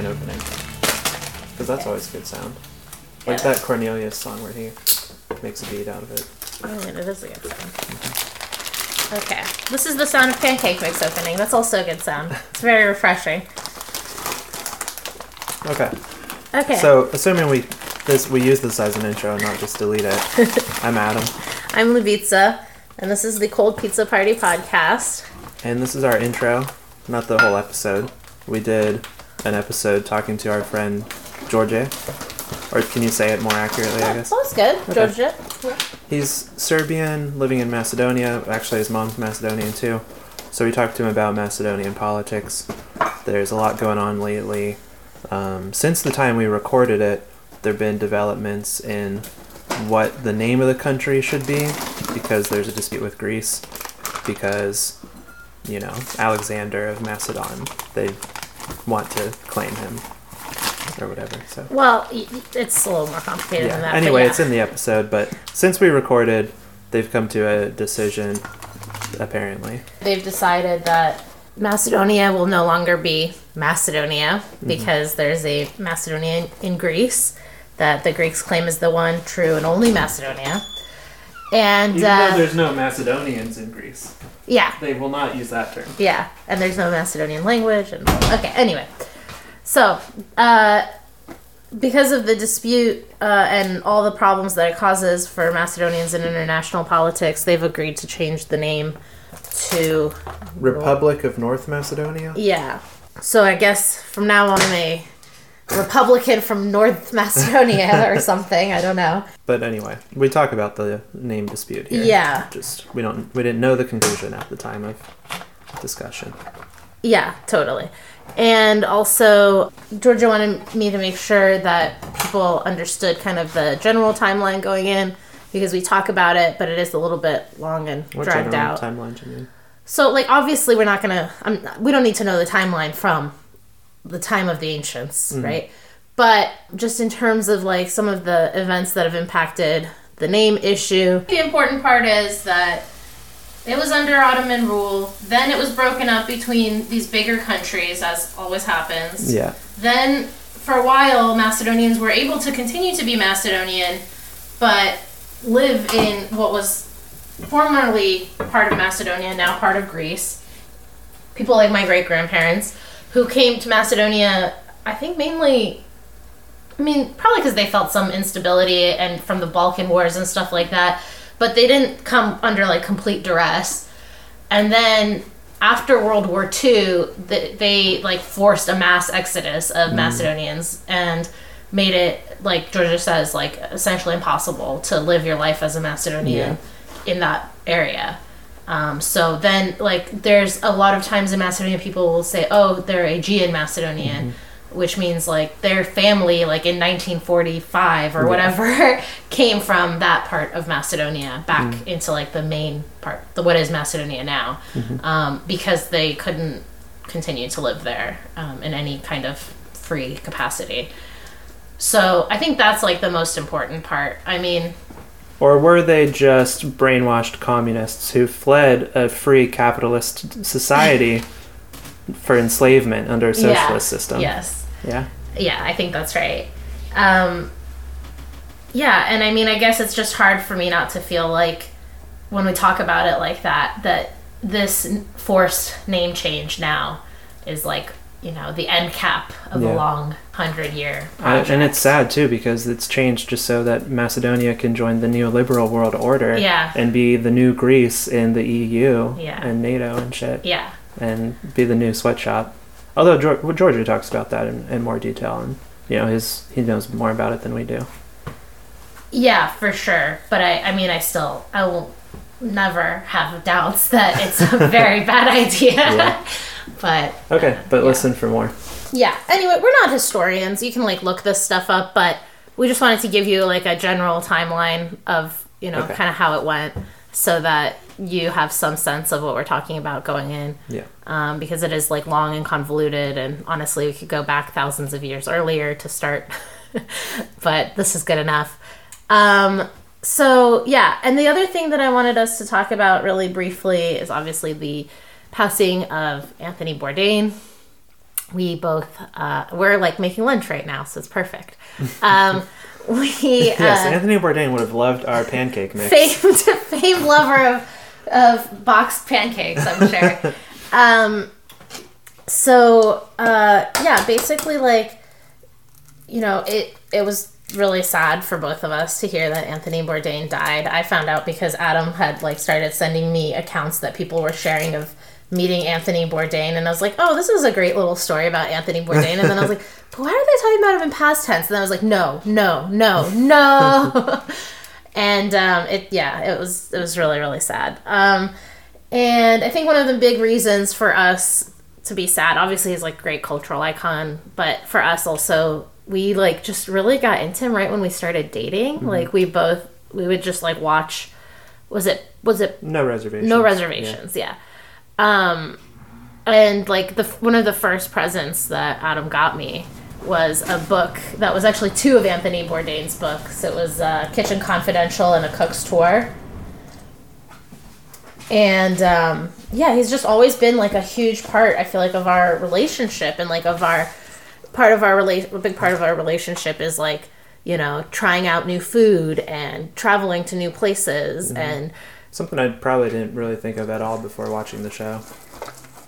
can opening because that's always a good sound. Like that Cornelius song where he makes a beat out of it. I mean, it is a good sound. Okay, this is the sound of pancake mix opening. That's also a good sound. It's very refreshing. Okay. Okay. So assuming we this we use this as an intro and not just delete it. I'm Adam, I'm Lubitsa, and this is the Cold Pizza Party podcast. and this is our intro, not the whole episode. We did an episode talking to our friend George. Or can you say it more accurately? I guess That was good, Okay. Djordje. he's Serbian, living in Macedonia. Actually, his mom's Macedonian too. So we talked to him about Macedonian politics. There's a lot going on lately. Um, since the time we recorded it, there have been developments in what the name of the country should be because there's a dispute with Greece because, you know, Alexander of Macedon, they want to claim him or whatever. So Well, y- y- it's a little more complicated than yeah. that. but Anyway, yeah. it's in the episode, but since we recorded, they've come to a decision apparently. They've decided that Macedonia will no longer be Macedonia Mm-hmm. because there's a Macedonia in Greece that the Greeks claim is the one true and only Macedonia. And uh, there's no Macedonians in Greece, yeah, they will not use that term. yeah, and there's no Macedonian language. And okay, anyway, so uh, because of the dispute uh, and all the problems that it causes for Macedonians in international politics, they've agreed to change the name to Republic of North Macedonia? Yeah. So I guess from now on I'm a Republican from North Macedonia or something. I don't know. But anyway, we talk about the name dispute here. Yeah. Just we don't we didn't know the conclusion at the time of discussion. Yeah, totally. And also, Djordje wanted me to make sure that people understood kind of the general timeline going in because we talk about it, but it is a little bit long and What dragged general out. timeline do you mean? So, like, obviously, we're not gonna. I'm, we don't need to know the timeline from the time of the ancients, mm-hmm. right? But just in terms of like some of the events that have impacted the name issue, the important part is that it was under Ottoman rule. Then it was broken up between these bigger countries, as always happens. Yeah. Then, for a while, Macedonians were able to continue to be Macedonian, but live in what was formerly part of Macedonia, now part of Greece. People like my great grandparents who came to Macedonia, I think mainly, I mean, probably because they felt some instability and from the Balkan Wars and stuff like that, but they didn't come under like complete duress. And then after World War II, they, they like forced a mass exodus of mm. Macedonians and made it like Djordje says, like essentially impossible to live your life as a Macedonian in that area. Um, so then, like, there's a lot of times in Macedonia, people will say, "Oh, they're Aegean Macedonian," which means like their family, like in 1945 or whatever, came from that part of Macedonia back into like the main part, the what is Macedonia now, um, because they couldn't continue to live there um, in any kind of free capacity. So I think that's like the most important part. I mean, Or were they just brainwashed communists who fled a free capitalist society for enslavement under a socialist yeah, system? Yes. Yeah. Yeah, I think that's right. Um, yeah, and I mean, I guess it's just hard for me not to feel like when we talk about it like that, that this forced name change now is like, you know, the end cap of Yeah. a long hundred year Uh, and it's sad too because it's changed just so that Macedonia can join the neoliberal world order Yeah. and be the new Greece in the EU Yeah. and NATO and shit yeah, and be the new sweatshop. Although Geor- Djordje talks about that in, in more detail and you know his he knows more about it than we do. yeah, for sure. But I, I mean, I still, I will never have doubts that it's a very bad idea. Yeah. but Okay, but Yeah. listen for more. Yeah. Anyway we're not historians. You can like look this stuff up but we just wanted to give you like a general timeline of you know Okay. kind of how it went so that you have some sense of what we're talking about going in. Yeah. um, because it is like long and convoluted and honestly we could go back thousands of years earlier to start but this is good enough. Um, so yeah and the other thing that i wanted us to talk about really briefly is obviously the passing of anthony bourdain we both uh, we're like making lunch right now, so it's perfect. Um, we Yes, uh, Anthony Bourdain would have loved our pancake mix. famed famed lover of of boxed pancakes, I'm sure. um, so uh, yeah, basically like you know it it was really sad for both of us to hear that Anthony Bourdain died. I found out because Adam had like started sending me accounts that people were sharing of meeting Anthony Bourdain and I was like, "Oh, this is a great little story about Anthony Bourdain." And then I was like, "But why are they talking about him in past tense?" And then I was like, "No, no, no, no." and um, it yeah, it was it was really really sad. Um, and I think one of the big reasons for us to be sad, obviously, is like great cultural icon, but for us also, we like just really got into him right when we started dating. Like we both we would just like watch. Was it was it No reservations. no reservations? Yeah. Um, and like the one of the first presents that Adam got me was a book that was actually two of Anthony Bourdain's books. It was uh, Kitchen Confidential and A Cook's Tour. And um, yeah, he's just always been like a huge part. I feel like of our relationship and like of our part of our relation. A big part of our relationship is like you know trying out new food and traveling to new places mm-hmm. and Something I probably didn't really think of at all before watching the show.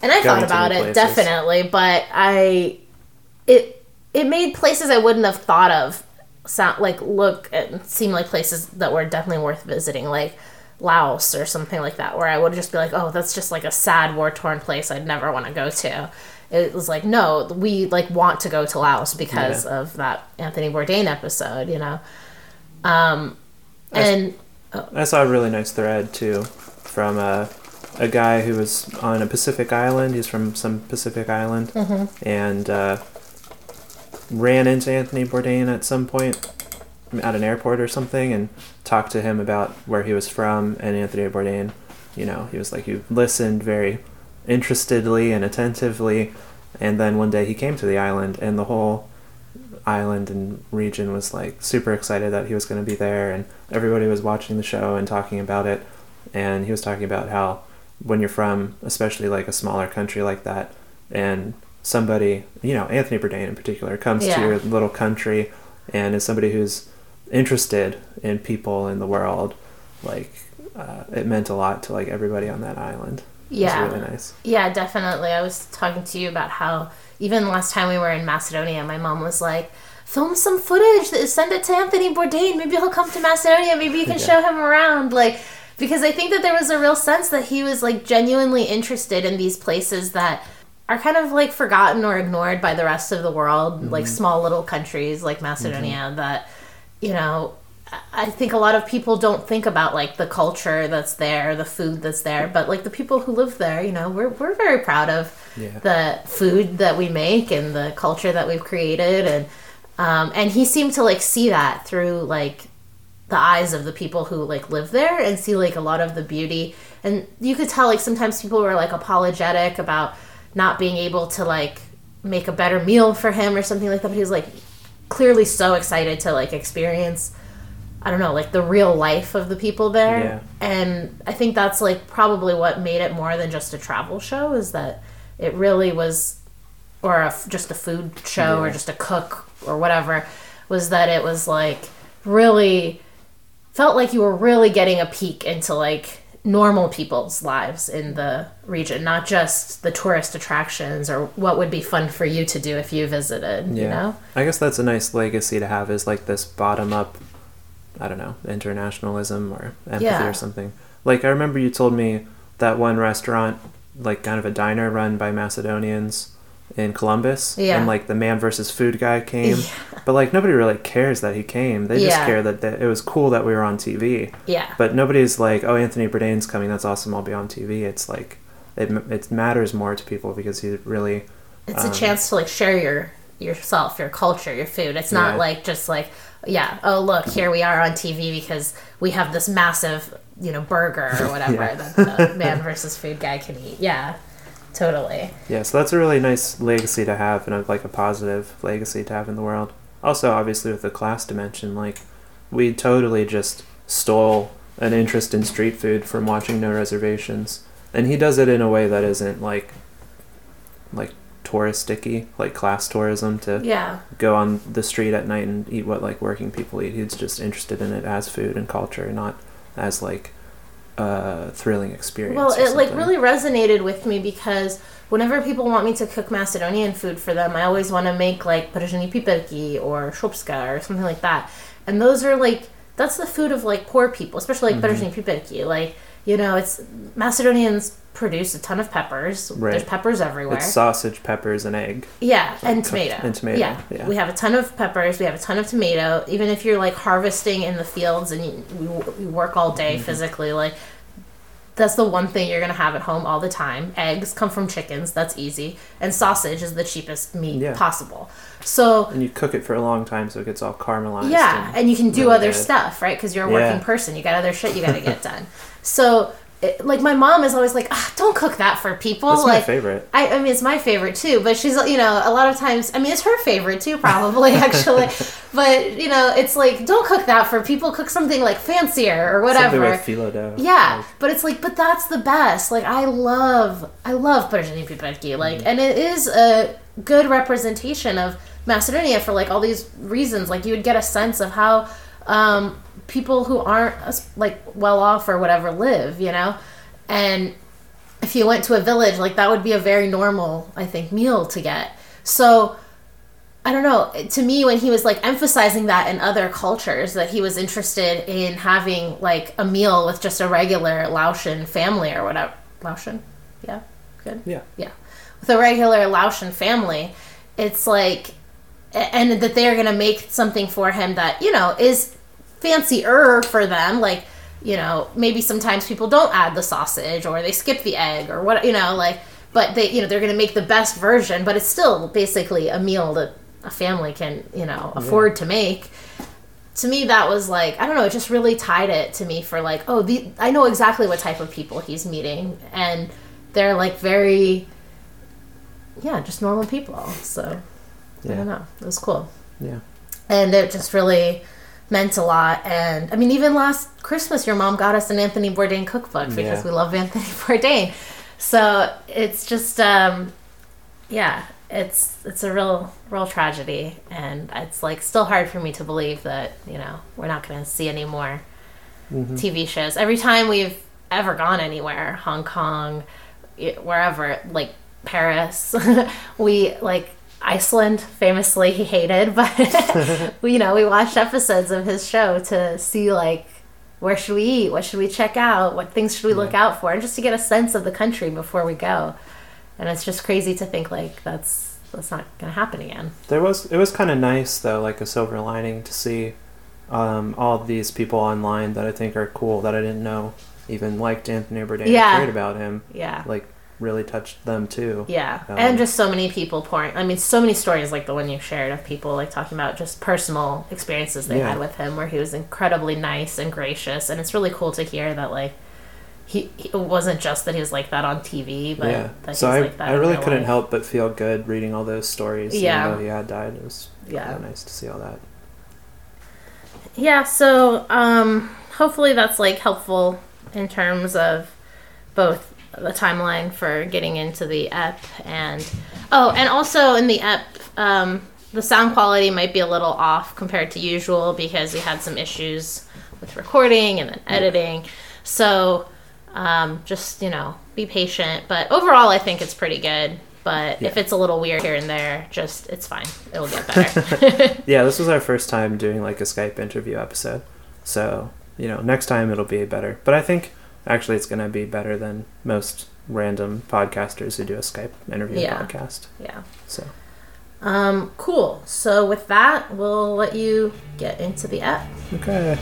And I Going thought about it places. definitely, but I it it made places I wouldn't have thought of sound like look and seem like places that were definitely worth visiting, like Laos or something like that, where I would just be like, oh, that's just like a sad war torn place I'd never want to go to. It was like, no, we like want to go to Laos because Yeah. of that Anthony Bourdain episode, you know. Um, and I saw a really nice thread too from a, a guy who was on a Pacific island. He's from some Pacific island Mm-hmm. and uh, ran into Anthony Bourdain at some point at an airport or something and talked to him about where he was from. And Anthony Bourdain, you know, he was like, he listened very interestedly and attentively. And then one day he came to the island and the whole island and region was like super excited that he was going to be there and everybody was watching the show and talking about it and he was talking about how when you're from especially like a smaller country like that and somebody you know Anthony Bourdain in particular comes Yeah. to your little country and is somebody who's interested in people in the world like uh, it meant a lot to like everybody on that island Yeah. it was really nice Yeah, definitely. I was talking to you about how even last time we were in Macedonia, my mom was like, "Film some footage, send it to Anthony Bourdain. Maybe he'll come to Macedonia. Maybe you can Yeah. show him around." Like, because I think that there was a real sense that he was like genuinely interested in these places that are kind of like forgotten or ignored by the rest of the world, like mm-hmm. small little countries like mm-hmm. Macedonia that you know I think a lot of people don't think about like the culture that's there, the food that's there, but like the people who live there, you know, we're we're very proud of Yeah. the food that we make and the culture that we've created and um, and he seemed to like see that through like the eyes of the people who like live there and see like a lot of the beauty and you could tell like sometimes people were like apologetic about not being able to like make a better meal for him or something like that but he was like clearly so excited to like experience I don't know, like the real life of the people there. Yeah. And I think that's like probably what made it more than just a travel show is that it really was, or a, just a food show or just a cook or whatever, was that it was like really felt like you were really getting a peek into like normal people's lives in the region, not just the tourist attractions or what would be fun for you to do if you visited, you know? I guess that's a nice legacy to have is like this bottom up, I don't know, internationalism or empathy Yeah. or something. Like I remember you told me that one restaurant, like kind of a diner run by Macedonians in Columbus, Yeah. and like the man versus food guy came, but like nobody really cares that he came. They just Yeah. care that, that it was cool that we were on TV. Yeah. But nobody's like, oh, Anthony Bourdain's coming. That's awesome. I'll be on TV. It's like it it matters more to people because he really It's Um, a chance to like share your yourself, your culture, your food. It's not Yeah. like just like yeah, oh look, here we are on TV because we have this massive, you know, burger or whatever Yeah. that the man versus food guy can eat. Yeah. Totally. Yeah, so that's a really nice legacy to have, and like a positive legacy to have in the world. Also, obviously, with the class dimension, like we totally just stole an interest in street food from watching No Reservations, and he does it in a way that isn't like like touristicy, like class tourism, to Yeah. go on the street at night and eat what like working people eat. He's just interested in it as food and culture, not as like a thrilling experience. Well, it like really resonated with me because whenever people want me to cook Macedonian food for them, I always want to make like prženi piperki or shopska or something like that. And those are like that's the food of like poor people, especially like Mm-hmm. piperki. Like you know, it's Macedonians produce a ton of peppers. Right. There's peppers everywhere. It's sausage, peppers, and egg. Yeah, and tomato. and tomato, Yeah. yeah. we have a ton of peppers. We have a ton of tomato. Even if you're like harvesting in the fields and you, you work all day Mm-hmm. physically, like that's the one thing you're gonna have at home all the time. Eggs come from chickens. That's easy, and sausage is the cheapest meat Yeah. possible. So And you cook it for a long time so it gets all caramelized. yeah, and and you can do really other good. stuff, right? Because you're a Yeah. working person. You got other shit you got to get done. So, it, like, my mom is always like, ah, "Don't cook that for people." My like, favorite. I, I mean, it's my favorite too, but she's, you know, a lot of times, I mean, it's her favorite too, probably, actually. but, you know, it's like, don't cook that for people, cook something like fancier or whatever. Something with phyllo dough. Yeah, Like, but it's like, but that's the best. Like, I love, I love prženi piperki. Like, Mm-hmm. and it is a good representation of Macedonia for like all these reasons. Like, you would get a sense of how um, people who aren't like well off or whatever live, you know, and if you went to a village, like that would be a very normal, I think, meal to get. So. I don't know. To me, when he was like emphasizing that in other cultures, that he was interested in having like a meal with just a regular Laotian family or whatever. Laotian? Yeah. Good. Yeah. Yeah. With a regular Laotian family, it's like, and that they're going to make something for him that, you know, is fancier for them. Like, you know, maybe sometimes people don't add the sausage or they skip the egg or what, you know, like, but they, you know, they're going to make the best version, but it's still basically a meal that a family can, you know, afford to make. To me, that was like, I don't know, it just really tied it to me for like, oh, the, I know exactly what type of people he's meeting. And they're like very, yeah, just normal people. So, I Yeah. don't know. It was cool Yeah. and it just really meant a lot. And I mean, even last Christmas, your mom got us an Anthony Bourdain cookbook because Yeah. we love Anthony Bourdain. So it's just, um, yeah, it's it's a real real tragedy, and it's like still hard for me to believe that you know we're not going to see any more TV shows. Every time we've ever gone anywhere, Hong Kong, wherever, like Paris, we like Iceland famously he hated, but we, you know, we watched episodes of his show to see like where should we eat, what should we check out, what things should we look out for, and just to get a sense of the country before we go. And it's just crazy to think like that's that's not gonna happen again. There was it was kind of nice though, like a silver lining to see um, all these people online that I think are cool that I didn't know even liked Anthony Bourdain, Yeah. cared about him, Yeah. like really touched them too. Yeah, Um, and just so many people pouring. I mean, so many stories like the one you shared of people like talking about just personal experiences they Yeah. had with him, where he was incredibly nice and gracious, and it's really cool to hear that like he, he it wasn't just that he was like that on TV, but yeah. that So he's I, like that. I really couldn't life. help but feel good reading all those stories. Yeah. Even though he had died, it was Yeah. nice to see all that. Yeah, so um, hopefully that's like helpful in terms of both the timeline for getting into the app and oh, and also in the app um, the sound quality might be a little off compared to usual because we had some issues with recording and then editing. So um, just you know, be patient. But overall, I think it's pretty good. But if it's a little weird here and there, just it's fine. It'll get better. Yeah, this was our first time doing like a Skype interview episode. So, you know, next time it'll be better. But I think actually it's going to be better than most random podcasters who do a Skype interview Yeah. podcast. yeah. So, Um, cool. So with that, we'll let you get into the app. okay.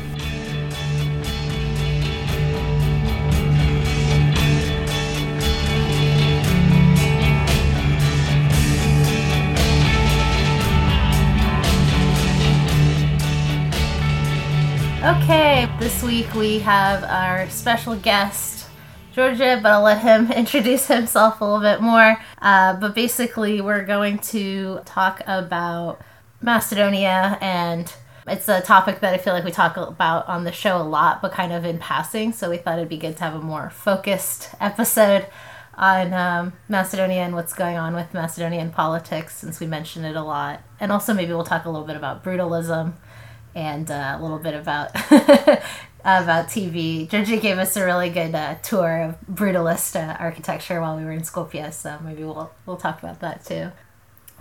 Okay, this week we have our special guest, Djordje, but I'll let him introduce himself a little bit more. Uh, but basically, we're going to talk about Macedonia, and it's a topic that I feel like we talk about on the show a lot, but kind of in passing. So we thought it'd be good to have a more focused episode on um, Macedonia and what's going on with Macedonian politics, since we mentioned it a lot, and also maybe we'll talk a little bit about brutalism and uh, a little bit about about TV. Georgie gave us a really good uh, tour of brutalist uh, architecture while we were in Skopje, so maybe we'll we'll talk about that too.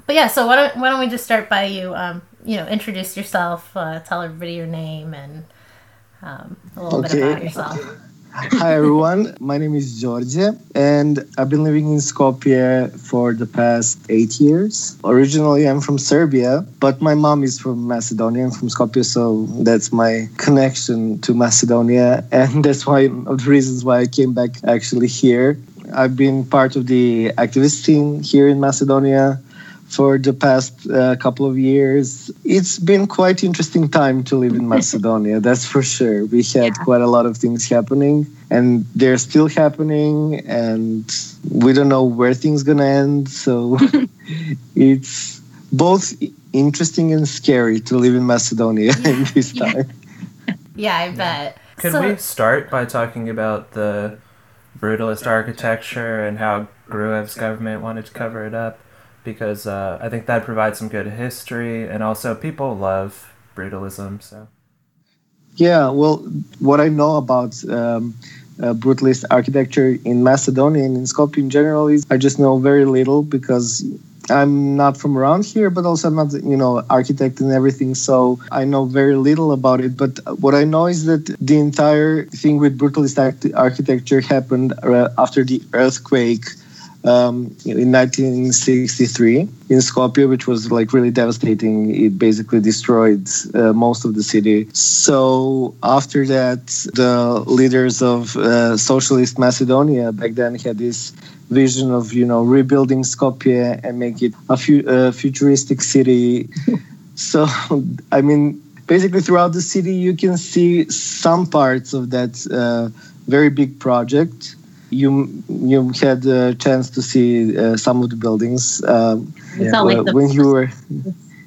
But yeah, so why don't why don't we just start by you, um, you know, introduce yourself, uh, tell everybody your name and um, a little okay. bit about yourself. Hi everyone, my name is George and I've been living in Skopje for the past eight years. Originally, I'm from Serbia, but my mom is from Macedonia. I'm from Skopje, so that's my connection to Macedonia, and that's why of the reasons why I came back actually here. I've been part of the activist team here in Macedonia for the past uh, couple of years. It's been quite interesting time to live in Macedonia, that's for sure. We had yeah. quite a lot of things happening and they're still happening and we don't know where things going to end, so it's both interesting and scary to live in Macedonia yeah. in this yeah. time. Yeah, I bet. Could so, we start by talking about the brutalist architecture and how Gruevski's government wanted to cover it up? Because uh, I think that provides some good history, and also people love brutalism. So, yeah, well, what I know about um, uh, brutalist architecture in Macedonia and in Skopje in general is I just know very little because I'm not from around here, but also I'm not, you know, architect and everything. So I know very little about it. But what I know is that the entire thing with brutalist architecture happened uh, after the earthquake um, in 1963 in Skopje, which was like really devastating. It basically destroyed uh, most of the city. So after that, the leaders of uh, socialist Macedonia back then had this vision of you know rebuilding Skopje and make it a fu- uh, futuristic city. so I mean, basically throughout the city, you can see some parts of that uh, very big project you you had a chance to see uh, some of the buildings um, yeah. like when you were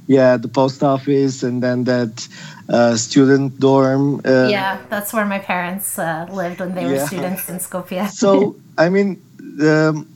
yeah the post office and then that uh, student dorm uh, yeah that's where my parents uh, lived when they were students in skopje so i mean um,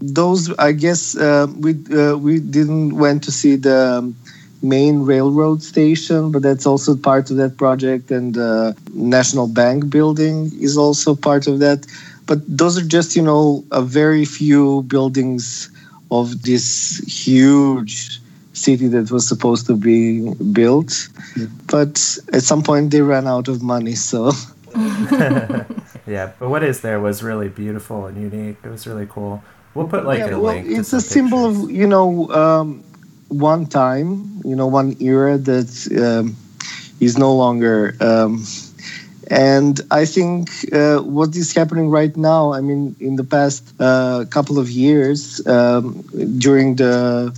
those i guess uh, we uh, we didn't went to see the um, main railroad station, but that's also part of that project. And the National Bank building is also part of that but those are just you know a very few buildings of this huge city that was supposed to be built. Yeah. but at some point they ran out of money so. Yeah but what is there was really beautiful and unique. It was really cool. We'll put like yeah, a well, link it's a symbol of you know um, one time you know one era that um, is no longer um, and I think uh, what is happening right now, I mean, in the past uh, couple of years, um, during the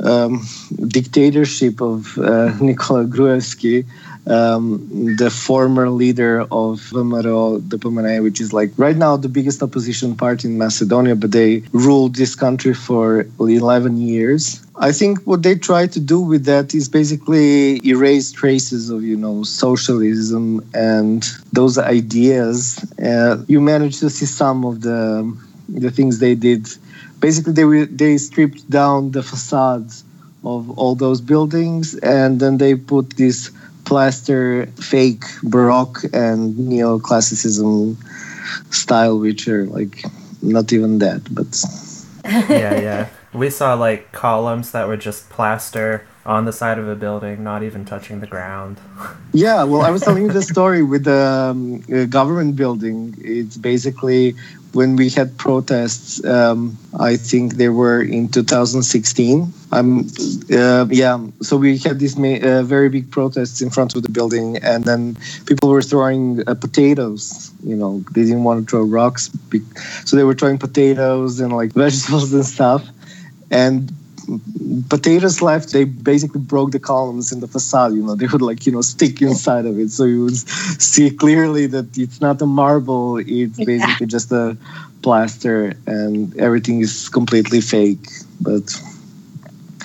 um, dictatorship of uh, Nikola Gruevski, um, the former leader of VMRO, DPMNE, which is like right now the biggest opposition party in Macedonia, but they ruled this country for 11 years. I think what they try to do with that is basically erase traces of, you know, socialism and those ideas. Uh, you manage to see some of the the things they did. Basically, they they stripped down the facades of all those buildings, and then they put this plaster fake Baroque and neoclassicism style, which are like not even that, but yeah, yeah. We saw like columns that were just plaster on the side of a building, not even touching the ground. Yeah, well, I was telling you the story with the um, uh, government building. It's basically when we had protests. Um, I think they were in 2016. Um, uh, yeah, so we had these ma- uh, very big protests in front of the building, and then people were throwing uh, potatoes. You know, they didn't want to throw rocks, so they were throwing potatoes and like vegetables and stuff. And potatoes left they basically broke the columns in the facade you know they would like you know stick inside of it so you would see clearly that it's not a marble it's basically just a plaster and everything is completely fake but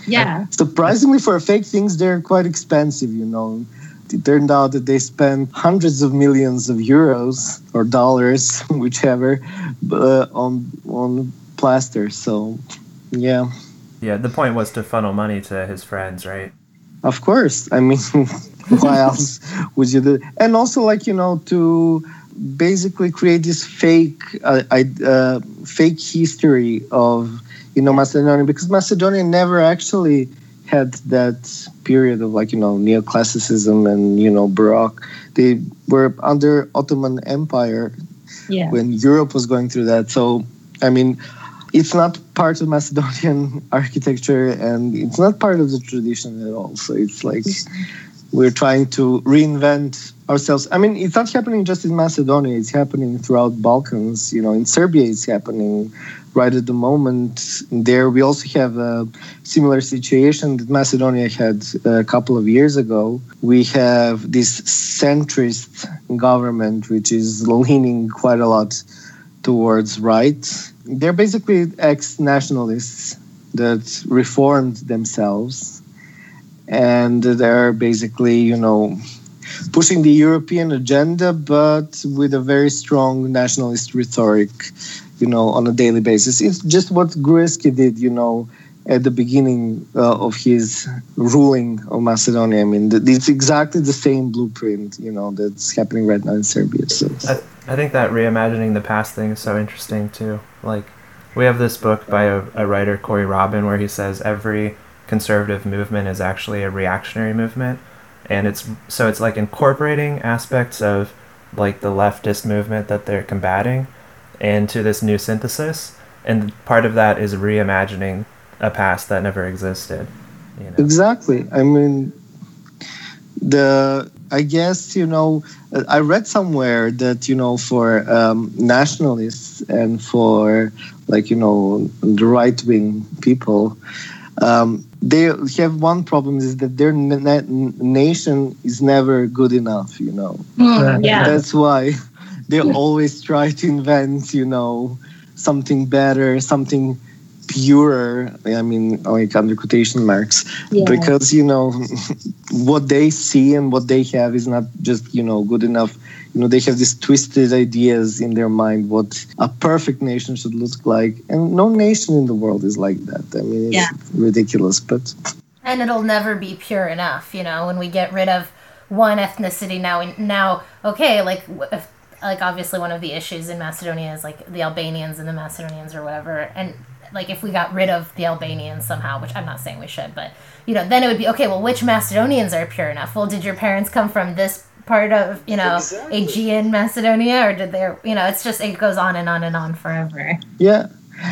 yeah surprisingly for fake things they're quite expensive you know it turned out that they spent hundreds of millions of euros or dollars, whichever, uh, on on plaster. So, yeah. Yeah, the point was to funnel money to his friends, right? Of course. I mean, why else would you do? And also, like you know, to basically create this fake, uh, uh, fake history of you know Macedonia because Macedonia never actually had that period of like you know neoclassicism and you know Baroque. They were under Ottoman Empire Yeah. when Europe was going through that. So, I mean, it's not part of Macedonian architecture and it's not part of the tradition at all. So it's like we're trying to reinvent ourselves. I mean, it's not happening just in Macedonia, it's happening throughout Balkans. You know, in Serbia, it's happening right at the moment. There, we also have a similar situation that Macedonia had a couple of years ago. We have this centrist government, which is leaning quite a lot towards right. They're basically ex nationalists that reformed themselves. And they're basically, you know, pushing the European agenda, but with a very strong nationalist rhetoric, you know, on a daily basis. It's just what Gruevski did, you know, at the beginning uh, of his ruling of Macedonia. I mean, it's exactly the same blueprint, you know, that's happening right now in Serbia. So, I, I think that reimagining the past thing is so interesting too. Like, we have this book by a, a writer, Corey Robin, where he says every conservative movement is actually a reactionary movement. And it's so it's like incorporating aspects of like the leftist movement that they're combating into this new synthesis. And part of that is reimagining a past that never existed. You know? Exactly. I mean, the I guess you know I read somewhere that you know for um, nationalists and for like you know the right wing people, um, they have one problem is that their na- nation is never good enough. You know, Mm, yeah. that's why they always try to invent you know something better, something purer. I mean, like under quotation marks yeah. because you know what they see and what they have is not just you know good enough you know they have these twisted ideas in their mind what a perfect nation should look like and no nation in the world is like that i mean it's Yeah. ridiculous but and it'll never be pure enough you know when we get rid of one ethnicity now we, now okay like if, like obviously one of the issues in macedonia is like the albanians and the macedonians or whatever and like if we got rid of the albanians somehow which i'm not saying we should but you know then it would be okay well which macedonians are pure enough? Well did your parents come from this part of you know Exactly. aegean macedonia or did they you know it's just it goes on and on and on forever. Yeah.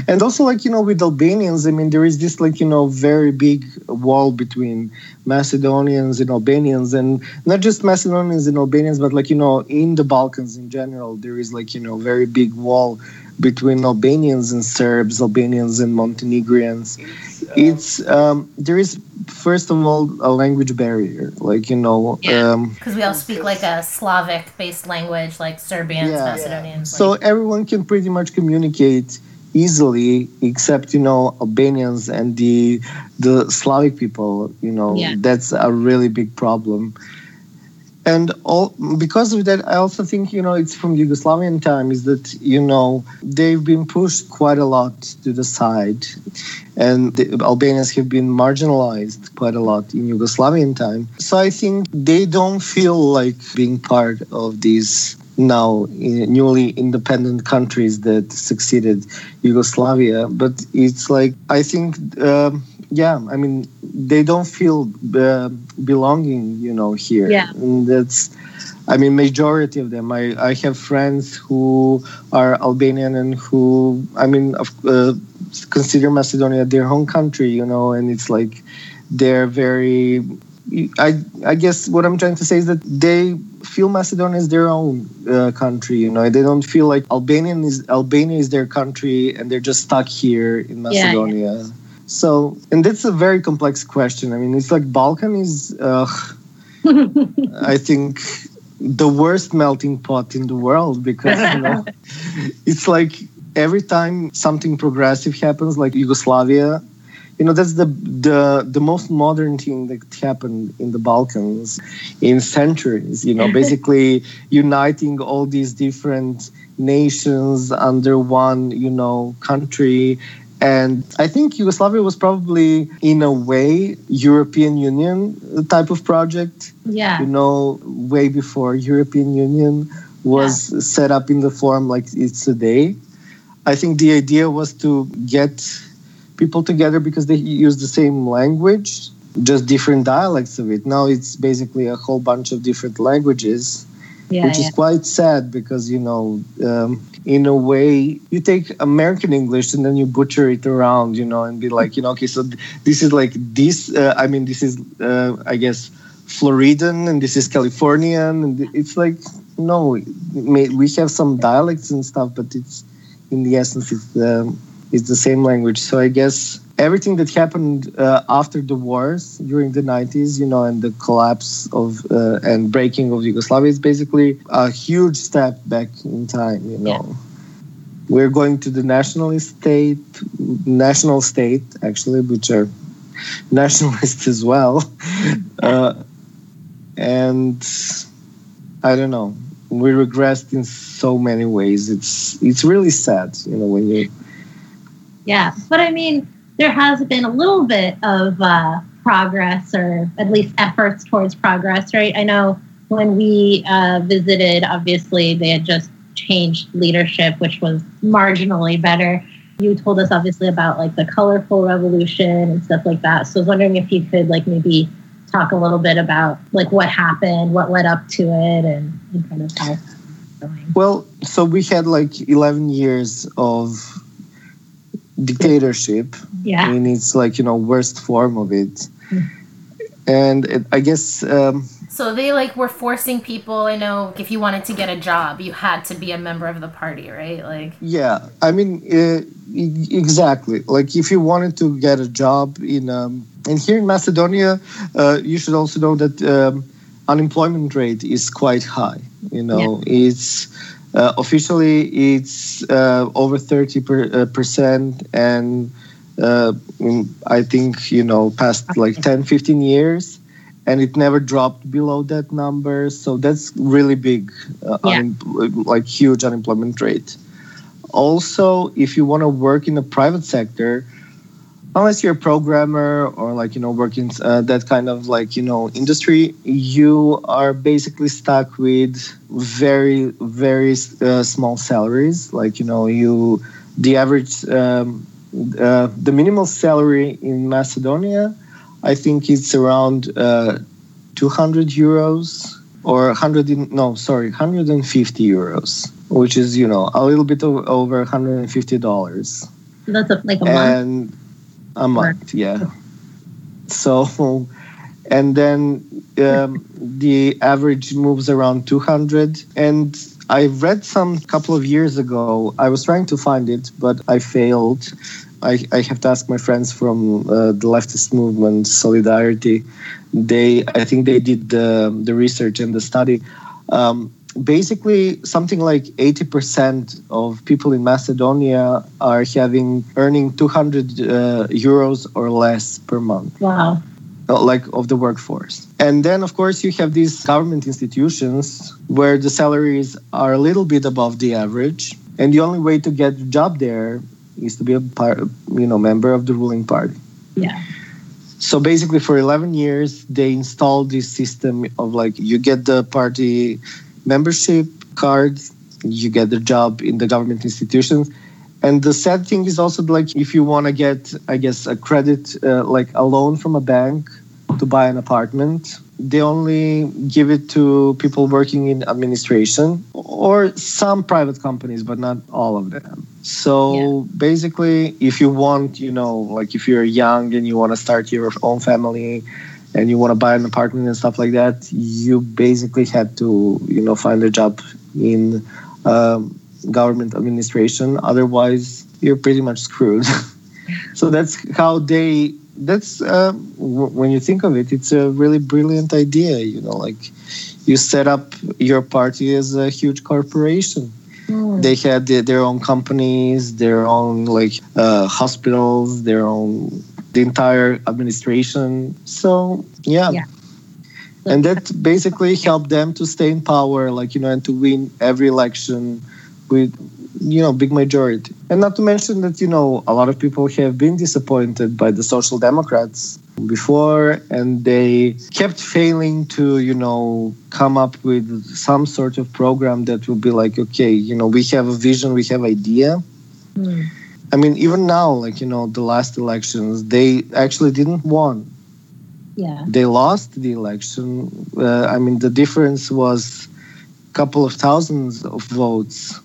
And also like you know with albanians i mean there is this like you know very big wall between macedonians and albanians and not just macedonians and albanians but like you know in the balkans in general there is like you know very big wall between albanians and serbs albanians and Montenegrins. it's um there is first of all a language barrier like you know Yeah. um because we all speak like a slavic based language like serbians Yeah. macedonians so like- everyone can pretty much communicate easily except you know albanians and the the slavic people you know Yeah. that's a really big problem and all because of that i also think you know it's from yugoslavian time is that you know they've been pushed quite a lot to the side and the albanians have been marginalized quite a lot in yugoslavian time so i think they don't feel like being part of these now in newly independent countries that succeeded Yugoslavia. But it's like I think, um, yeah, I mean, they don't feel uh, belonging, you know, here. Yeah. and that's. I mean, majority of them. I, I have friends who are Albanian and who, I mean, uh, consider Macedonia their home country, you know, and it's like they're very I I guess what I'm trying to say is that they feel Macedonia is their own uh, country. You know, they don't feel like Albanian is Albania is their country and they're just stuck here in Yeah, yeah. So, and that's a very complex question. I mean, it's like Balkan is, uh, I think, the worst melting pot in the world because you know, it's like every time something progressive happens, like Yugoslavia, you know that's the the the most modern thing that happened in the balkans in centuries you know basically uniting all these different nations under one you know country and I think Yugoslavia was probably, in a way, European Union type of project. Yeah. You know, way before European Union was yeah. set up in the form like it's today. I think the idea was to get people together because they use the same language, just different dialects of it. Now it's basically a whole bunch of different languages yeah, which yeah. is quite sad because you know um, in a way you take american english and then you butcher it around you know and be like you know okay so this is like this uh, i mean this is uh, i guess floridan and this is californian and it's like no we have some dialects and stuff but it's in the essence it's um, it's the same language so i guess everything that happened uh, after the wars during the 90s, you know, and the collapse of uh, and breaking of Yugoslavia is basically a huge step back in time, you know. Yeah. We're going to the national state, national state, actually, which are nationalists as well. Uh, and I don't know. We regressed in so many ways. It's it's really sad, you know, when you. Yeah, but I mean, there has been a little bit of uh, progress or at least efforts towards progress, right? I know when we uh, visited, obviously they had just changed leadership, which was marginally better. You told us obviously about like the colorful revolution and stuff like that. So I was wondering if you could like maybe talk a little bit about like what happened, what led up to it, and, and kind of how. Well, so we had like 11 years of dictatorship. Yeah. in its like you know worst form of it. And it, i guess um, so they like were forcing people i know if you wanted to get a job you had to be a member of the party right? Like yeah. I mean uh, exactly. Like if you wanted to get a job in um, and here in macedonia uh, you should also know that um, unemployment rate is quite high you know? Yeah. it's uh, officially, it's uh, over 30 per, uh, percent, and uh, I think you know past like 10, 15 years, and it never dropped below that number. So that's really big, uh, yeah. un- like huge unemployment rate. Also, if you want to work in the private sector, unless you're a programmer or like you know working uh, that kind of like you know industry you are basically stuck with very very uh, small salaries. Like you know you the average um, uh, the minimal salary in macedonia i think it's around uh, 200 euros or 100 in, no sorry 150 euros which is you know a little bit over 150 dollars. That's a, like a and month yeah. So and then um, the average moves around 200 and i read some couple of years ago. I was trying to find it but i failed. I, I have to ask my friends from uh, the leftist movement solidarity. They i think they did the, the research and the study. Um, basically something like 80% of people in Macedonia are having earning 200 uh, euros or less per month. Wow. Uh, like of the workforce. And then, of course, you have these government institutions where the salaries are a little bit above the average. And the only way to get a job there is to be a part, you know, member of the ruling party. Yeah. So basically, for 11 years, they installed this system of like you get the party membership card, you get the job in the government institutions. And the sad thing is also like if you want to get, I guess, a credit, uh, like a loan from a bank to buy an apartment, they only give it to people working in administration or some private companies, but not all of them. So yeah. basically, if you want, you know, like if you're young and you want to start your own family, and you want to buy an apartment and stuff like that, you basically had to, you know, find a job in um, government administration. Otherwise, you're pretty much screwed. so that's how they. That's uh, w- when you think of it, it's a really brilliant idea. You know, like you set up your party as a huge corporation. Mm. They had their, their, own companies, their own like uh, hospitals, their own the entire administration. So yeah. Yeah. And that basically helped them to stay in power, like you know, and to win every election with you know big majority. And not to mention that you know a lot of people have been disappointed by the Social Democrats before, and they kept failing to you know come up with some sort of program that will be like, okay, you know, we have a vision, we have idea. Hmm. I mean, even now, like you know, the last elections, they actually didn't won. Yeah. They lost the election. Uh, I mean, the difference was a couple of thousands of votes,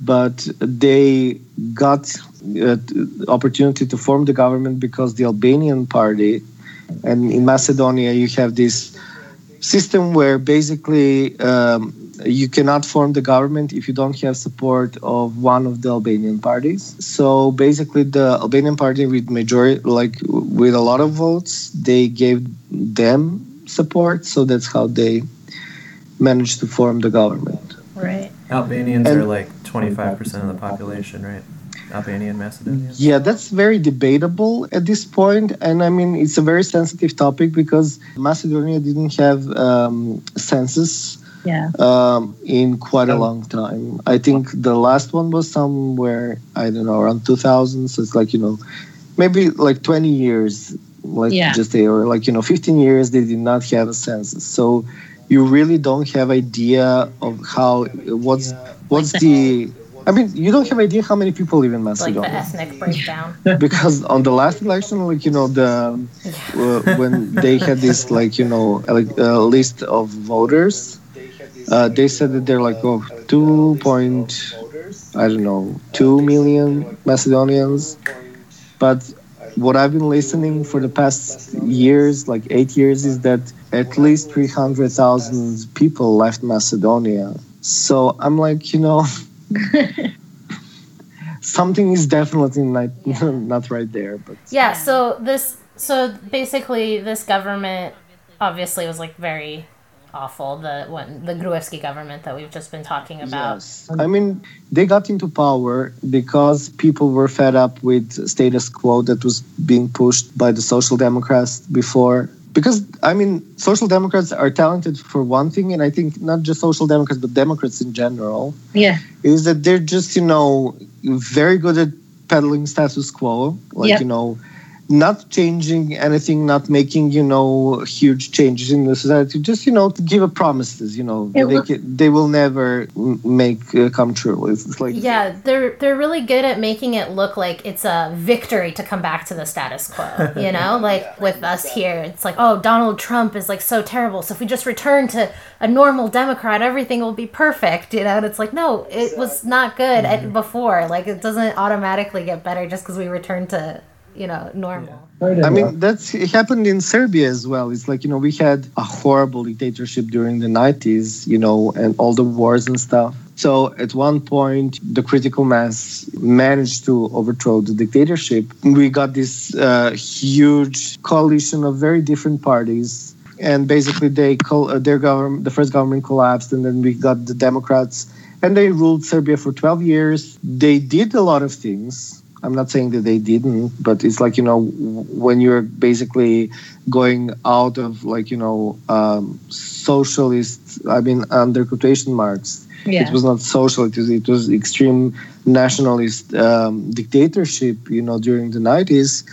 but they got uh, opportunity to form the government because the Albanian party, and in Macedonia, you have this system where basically um, you cannot form the government if you don't have support of one of the Albanian parties. So basically, the Albanian party with majority, like with a lot of votes, they gave them support. So that's how they managed to form the government. Right. Albanians And- are like 25% of the population, right? Albanian Macedonians. Yeah, that's very debatable at this point, and I mean it's a very sensitive topic because Macedonia didn't have um, census Yeah. um, in quite a long time. I think the last one was somewhere I don't know around 2000. So it's like you know, maybe like 20 years, like Yeah. just they or like you know 15 years they did not have a census. So you really don't have idea of how what's what's Like the. I mean, you don't have idea how many people live in Macedonia. Like the ethnic breakdown. because on the last election, like you know, the uh, when they had this like you know like uh, list of voters, uh, they said that they're like oh two point I don't know two million Macedonians, but what I've been listening for the past years, like eight years, is that at least three hundred thousand people left Macedonia. So I'm like, you know, something is definitely not not right there. But Yeah, so this so basically this government obviously was like very awful the one the Gruevski government that we've just been talking about. Yes. I mean, they got into power because people were fed up with status quo that was being pushed by the Social Democrats before. Because, I mean, Social Democrats are talented for one thing, and I think not just Social Democrats, but Democrats in general, Yeah. is that they're just, you know, very good at peddling status quo. Like, Yep. you know, not changing anything, not making, you know, huge changes in the society. Just, you know, to give a promises, you know, It they, look- ca- they will never make uh, come true. It's, it's like, Yeah, they're they're really good at making it look like it's a victory to come back to the status quo. You know, like with us here, it's like, oh, Donald Trump is like so terrible. So if we just return to a normal Democrat, everything will be perfect. You know, and it's like, no, it was not good at, before. Like it doesn't automatically get better just because we return to you know normal. I mean, that's it happened in Serbia as well. It's like, you know, we had a horrible dictatorship during the 90s, you know, and all the wars and stuff. So at one point, the critical mass managed to overthrow the dictatorship. We got this uh, huge coalition of very different parties. And basically, they col- uh, their government, the first government collapsed, and then we got the Democrats, and they ruled Serbia for 12 years. They did a lot of things. I'm not saying that they didn't, but it's like you know when you're basically going out of like you know um, socialist. I mean under quotation marks. Yeah. It was not social. It was it was extreme nationalist um, dictatorship. You know during the 90s,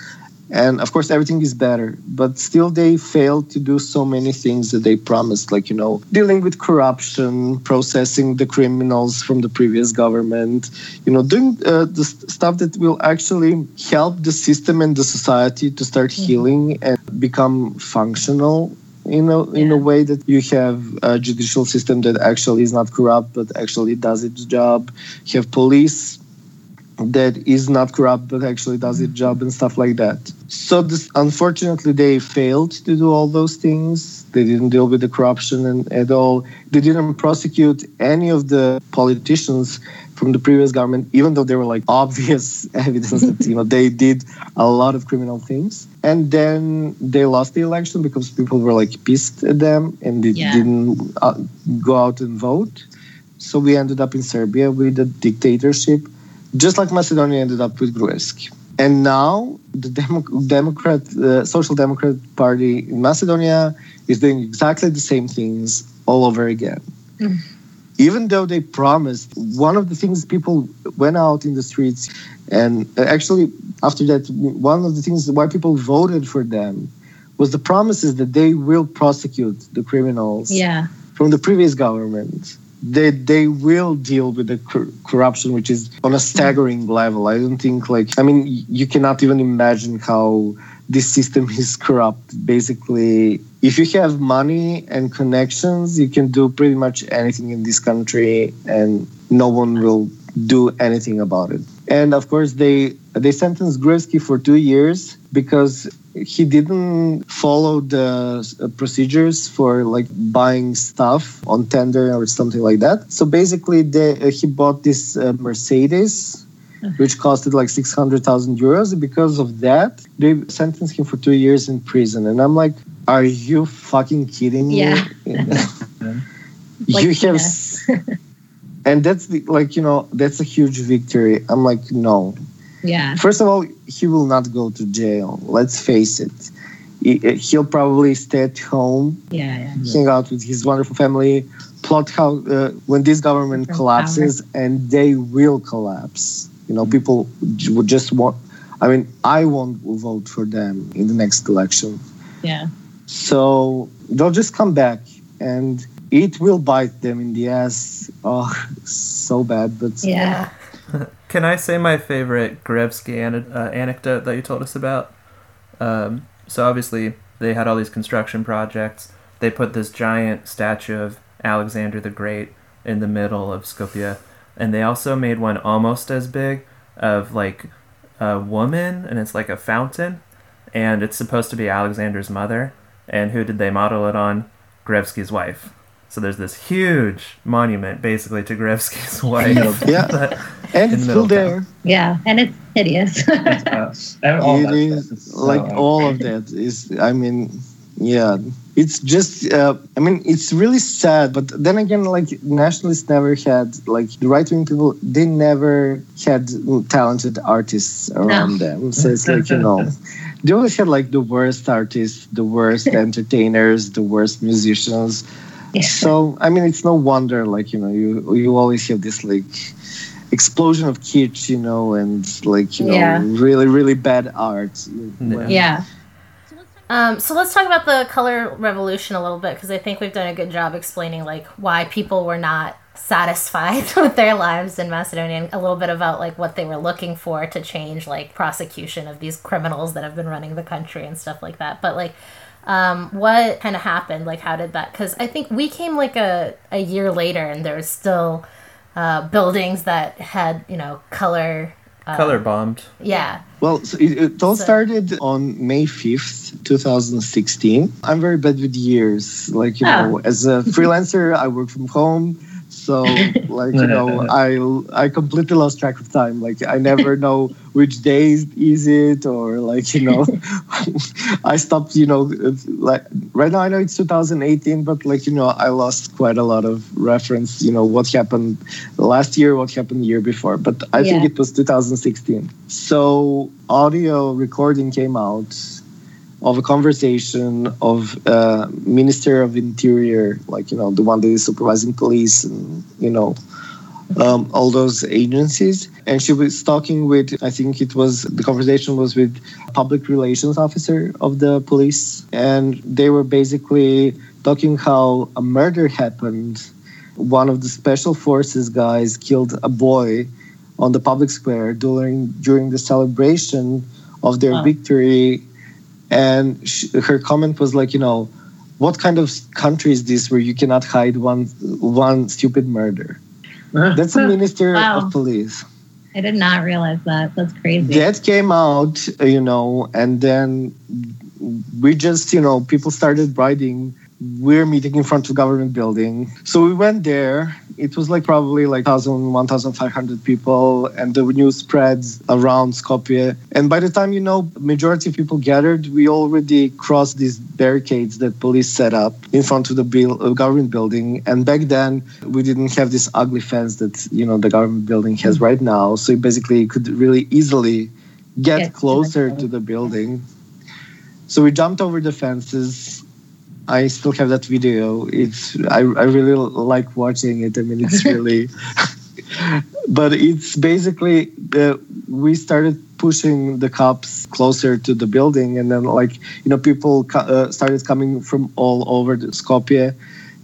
and of course everything is better but still they failed to do so many things that they promised like you know dealing with corruption processing the criminals from the previous government you know doing uh, the st- stuff that will actually help the system and the society to start healing and become functional in a, in a way that you have a judicial system that actually is not corrupt but actually does its job. You have police that is not corrupt but actually does its job and stuff like that. So this, unfortunately, they failed to do all those things. They didn't deal with the corruption and at all. They didn't prosecute any of the politicians from the previous government, even though there were like obvious evidence that you know they did a lot of criminal things. And then they lost the election because people were like pissed at them and they Yeah. didn't uh, go out and vote. So we ended up in Serbia with a dictatorship just like Macedonia ended up with Gruevski. And now the Demo- Democrat, uh, Social Democrat Party in Macedonia is doing exactly the same things all over again. Mm. Even though they promised, one of the things people went out in the streets, and uh, actually after that, one of the things why people voted for them was the promises that they will prosecute the criminals Yeah. from the previous government. They they will deal with the cor- corruption, which is on a staggering level. I don't think like I mean you cannot even imagine how this system is corrupt. Basically, if you have money and connections, you can do pretty much anything in this country, and no one will do anything about it. And of course, they they sentenced Gruevski for two years because he didn't follow the uh, procedures for like buying stuff on tender or something like that. So basically, they, uh, he bought this uh, Mercedes, which costed like six hundred thousand euros. Because of that, they sentenced him for two years in prison. And I'm like, are you fucking kidding me? Yeah. you have. yeah. and that's the, like you know that's a huge victory. I'm like no, Yeah. First of all, he will not go to jail. Let's face it. He- He'll probably stay at home, Yeah. Yeah. hang out with his wonderful family, plot how uh, when this government From collapses, and they will collapse. You know, people would just want. I mean, I won't vote for them in the next election. Yeah. So they'll just come back, and it will bite them in the ass. Oh, so bad, but Yeah. Can I say my favorite Gruevski ane- uh, anecdote that you told us about? Um, so obviously they had all these construction projects. They put this giant statue of Alexander the Great in the middle of Skopje, and they also made one almost as big of like a woman, and it's like a fountain, and it's supposed to be Alexander's mother. And who did they model it on? Gruevski's wife. So there's this huge monument basically to Gruevski's wife. Yeah. that- and In it's still Middletown. there. Yeah. And it's hideous. It's, uh, and all it that is stuff is so, like all of that is i mean yeah it's just uh, i mean it's really sad but then again like nationalists never had like the right-wing people they never had talented artists around them so it's like you know they always had like the worst artists the worst entertainers the worst musicians Yeah. so i mean it's no wonder like you know you you always have this like explosion of kitsch you know and like you know Yeah. really really bad art when- yeah. Um, so let's talk about the color revolution a little bit because I think we've done a good job explaining like why people were not satisfied with their lives in Macedonia and a little bit about like what they were looking for to change like prosecution of these criminals that have been running the country and stuff like that. But like um, what kind of happened? Like how did that? Because I think we came like a, a year later and there was still uh, buildings that had you know color. Uh, color bombed. Yeah. Well, so it, it all So- started on May 5th, 2016. I'm very bad with years. Like, you Oh. know, as a freelancer, I work from home. So, like, you know, I I completely lost track of time. Like, I never know which day is it, or like, you know, I stopped, you know, like right now I know it's 2018, but like, you know, I lost quite a lot of reference, you know, what happened last year, what happened the year before. But I think it was 2016. So audio recording came out of a conversation of uh, Minister of Interior, like you know the one that is supervising police and you know um, all those agencies. And she was talking with, I think it was the conversation was with public relations officer of the police, and they were basically talking how a murder happened. One of the special forces guys killed a boy on the public square during during the celebration of their Wow. victory and sh- her comment was like you know what kind of country is this where you cannot hide one one stupid murder that's the minister Wow. of police I did not realize that. That's crazy. that came out uh, you know and then we just you know people started writing we're meeting in front of government building. So we went there. It was like probably like 1000 1500 people and the news spreads around skopje. And by the time you know majority of people gathered we already crossed these barricades that police set up in front of the buil- uh, government building. And back then we didn't have this ugly fence that you know the government building has right now. So basically you could really easily get Get to the closer to the building. So we jumped over the fences. I still have that video. It's I, I really like watching it. I mean, it's really, but it's basically uh, we started pushing the cops closer to the building, and then like you know people uh, started coming from all over the Skopje,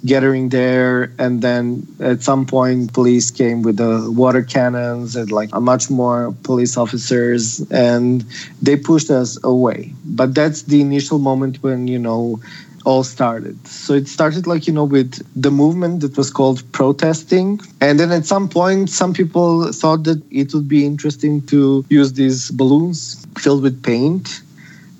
gathering there, and then at some point police came with the water cannons and like a much more police officers, and they pushed us away. But that's the initial moment when you know all started. So it started like, you know, with the movement that was called protesting. And then at some point, some people thought that it would be interesting to use these balloons filled with paint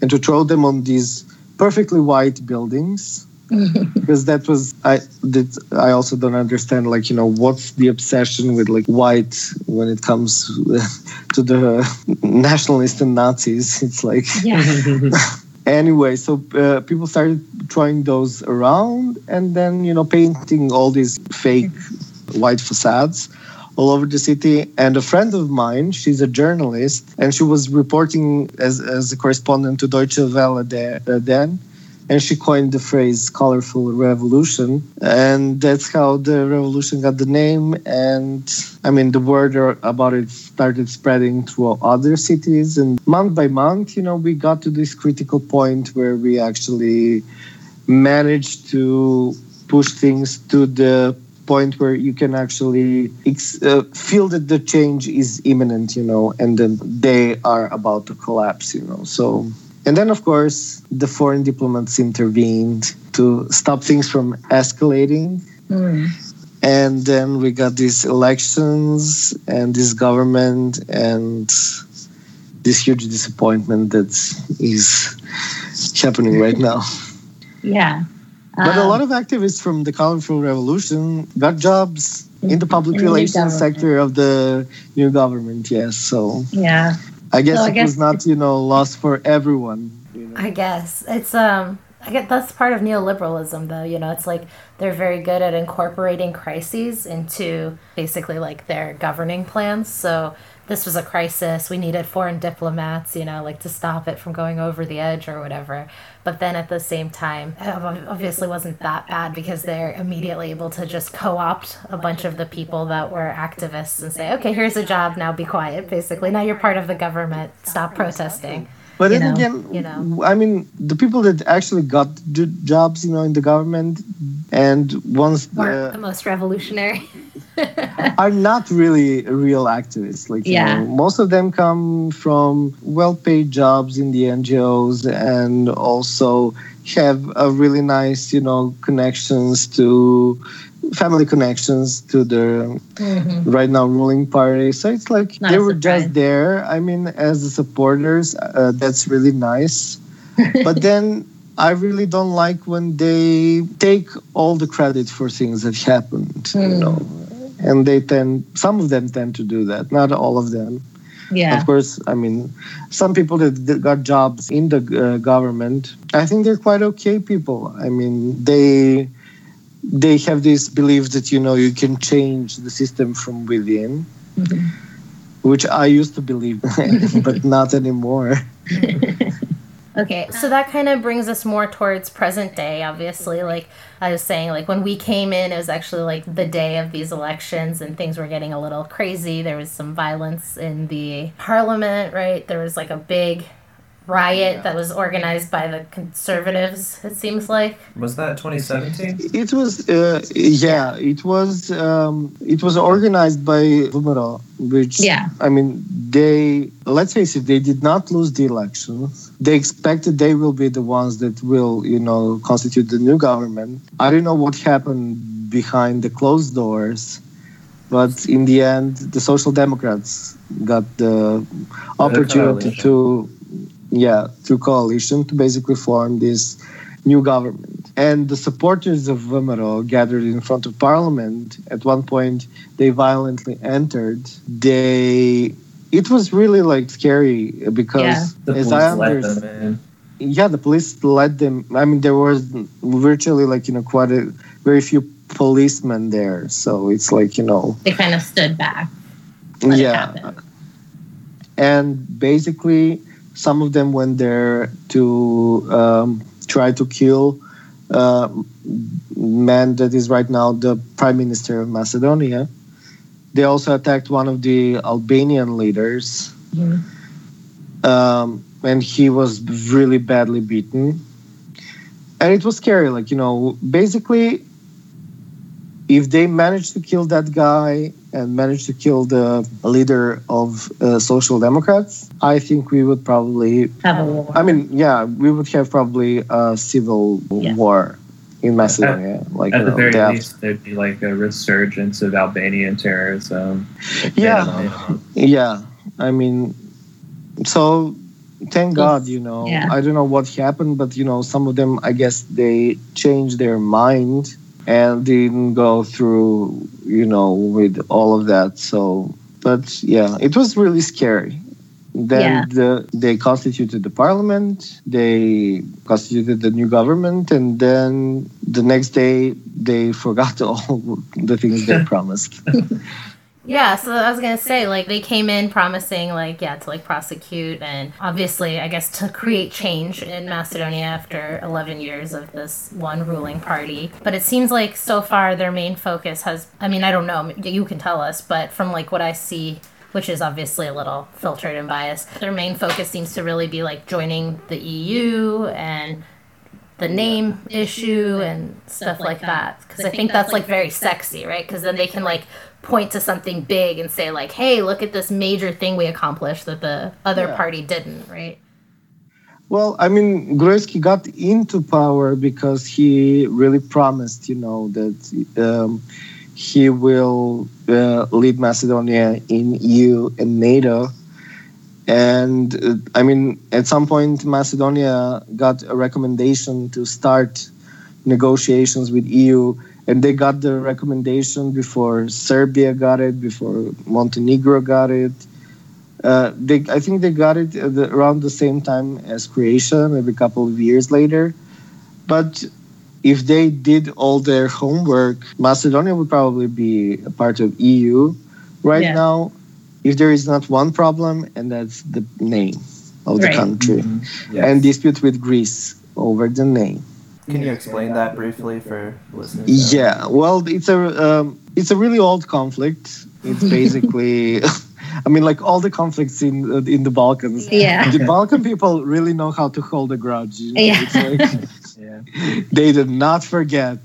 and to throw them on these perfectly white buildings. because that was I that I also don't understand like you know what's the obsession with like white when it comes to the nationalists and Nazis it's like Yeah. Anyway so uh, people started throwing those around and then you know painting all these fake white facades all over the city. And a friend of mine she's a journalist and she was reporting as, as a correspondent to deutsche welle de, uh, then and she coined the phrase colorful revolution and that's how the revolution got the name and i mean the word about it started spreading through other cities and month by month you know we got to this critical point where we actually managed to push things to the point where you can actually ex- uh, feel that the change is imminent you know and then they are about to collapse you know so and then, of course, the foreign diplomats intervened to stop things from escalating. Mm. And then we got these elections and this government and this huge disappointment that is happening right now. Yeah. But a Um, lot of activists from the colorful revolution got jobs in the public In relations government. sector of the new government. Yes, so Yeah. I guess So I it guess was not, you know, lost for everyone. You know? I guess it's um I get that's part of neoliberalism though, you know, it's like they're very good at incorporating crises into basically like their governing plans. So this was a crisis. We needed foreign diplomats, you know, like to stop it from going over the edge or whatever. But then at the same time, obviously wasn't that bad because they're immediately able to just co opt a bunch of the people that were activists and say, okay, here's a job, now be quiet, basically. Now you're part of the government, stop protesting. But you then know, again, you know. I mean, the people that actually got jobs, you know, in the government, and once uh, the most revolutionary. are not really real activists. Like, you know, most of them come from well-paid jobs in the NGOs, and also have a really nice, you know, connections to family connections to the mhm. right now ruling party. So it's like Not they were surprise. just there. I mean, as the supporters, uh, that's really nice. but then I really don't like when they take all the credit for things that happened. You Hmm. know, and they tend, some of them tend to do that. Not all of them. Yeah. Of course, I mean, some people that got jobs in the uh, government, I think they're quite okay people. I mean, they they have this belief that you know you can change the system from within, Mhm. which I used to believe, but not anymore. Okay, so uh-huh. that kind of brings us more towards present day, obviously. Like I was saying, like when we came in, it was actually like the day of these elections and things were getting a little crazy. There was some violence in the parliament, right? There was like a big riot that was organized by the conservatives, it seems like. Was that 2017? It was, uh, yeah, it was, um, it was organized by VMRO, which, Yeah. I mean, they, let's face it, they did not lose the election. They expected they will be the ones that will, you know, constitute the new government. I don't know what happened behind the closed doors, but in the end, the Social Democrats got the opportunity to, yeah, through coalition to basically form this new government. And the supporters of VMRO gathered in front of parliament. At one point, they violently entered. They, it was really like scary because, Yeah. The as police I let understand, them yeah, the police let them. I mean, there was virtually like you know quite a very few policemen there, so it's like you know, They kind of stood back. Let yeah. happen. and basically some of them went there to um, try to kill uh, man that is right now the prime minister of Macedonia. They also attacked one of the Albanian leaders, um, and he was really badly beaten. And it was scary. Like you know, basically, if they managed to kill that guy and managed to kill the leader of uh, social democrats, I think we would probably Have a war. I mean, yeah, we would have probably a civil Yeah. war in Macedonia. Like At you the know, very they have- least, there'd be like a resurgence of Albanian terrorism. Yeah. And, yeah. I mean, so thank God, you know. Yeah. I don't know what happened, but you know, some of them, I guess, they changed their mind and didn't go through, you know, with all of that. So, but yeah, it was really scary. Then Yeah. the, they constituted the parliament, they constituted the new government, and then the next day they forgot all the things they promised. Yeah, so I was gonna say, like, they came in promising, like, yeah, to like prosecute and obviously, I guess, to create change in Macedonia after 11 years of this one ruling party. But it seems like so far their main focus has, I mean, I don't know, you can tell us, but from like what I see, which is obviously a little filtered and biased, their main focus seems to really be like joining the EU and the name issue and stuff like that. because i think that's like very sexy. right? Because then they can like point to something big and say like hey look at this major thing we accomplished that the other Yeah. party didn't right? Well, I mean, Gruevski got into power because he really promised, you know, that um, he will uh, lead Macedonia in EU and NATO. And uh, I mean, at some point, Macedonia got a recommendation to start negotiations with EU, and they got the recommendation before Serbia got it, before Montenegro got it. Uh, they, I think they got it at the, around the same time as Croatia, maybe a couple of years later. But if they did all their homework, Macedonia would probably be a part of EU right Yeah. now. If there is not one problem, and that's the name of the Right. country, Mm-hmm. Yes. and dispute with Greece over the name. Can you explain that briefly for listeners? Yeah, well, it's a um, it's a really old conflict. It's basically, I mean, like all the conflicts in uh, in the Balkans. Yeah. The Balkan people really know how to hold a grudge. You know? Yeah. It's like yeah. they did not forget.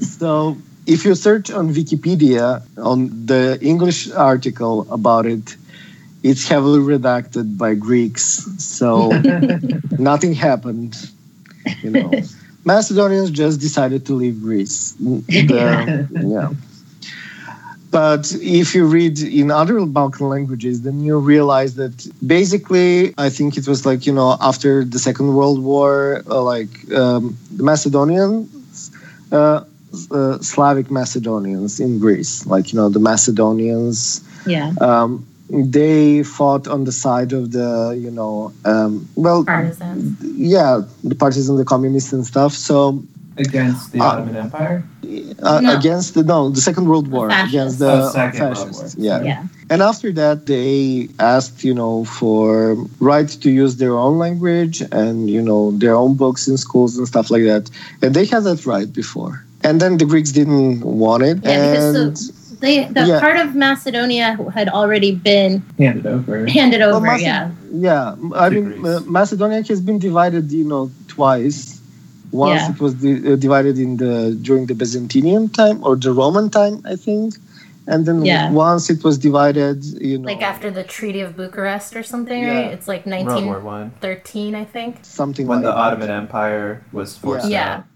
so if you search on Wikipedia on the English article about it, it's heavily redacted by Greeks. So nothing happened. You know, Macedonians just decided to leave Greece. The- yeah. But if you read in other Balkan languages, then you realize that basically, I think it was like, you know, after the Second World War, uh, like um, the Macedonians, uh, uh, Slavic Macedonians in Greece, like, you know, the Macedonians, Yeah. um, they fought on the side of the, you know, um, well, partisans yeah, the partisans, the communists and stuff. So Against the Uh, Ottoman Empire? uh, No. against the no the second world war fascists. against the Oh, Second World fascists War. yeah. Yeah. and after that they asked you know for right to use their own language and you know their own books in schools and stuff like that and they had that right before and then the greeks didn't want it Yeah, because and so they the Yeah. part of Macedonia had already been Handed over. handed Well, over. Mace- yeah. yeah i mean uh, macedonia has been divided you know twice once Yeah. it was di- uh, divided in the during the byzantinian time or the roman time i think and then Yeah. once it was divided you know like after the treaty of bucharest or something Yeah. right it's like World War One, 1913 i think something when like the that. Ottoman Empire was forced Yeah.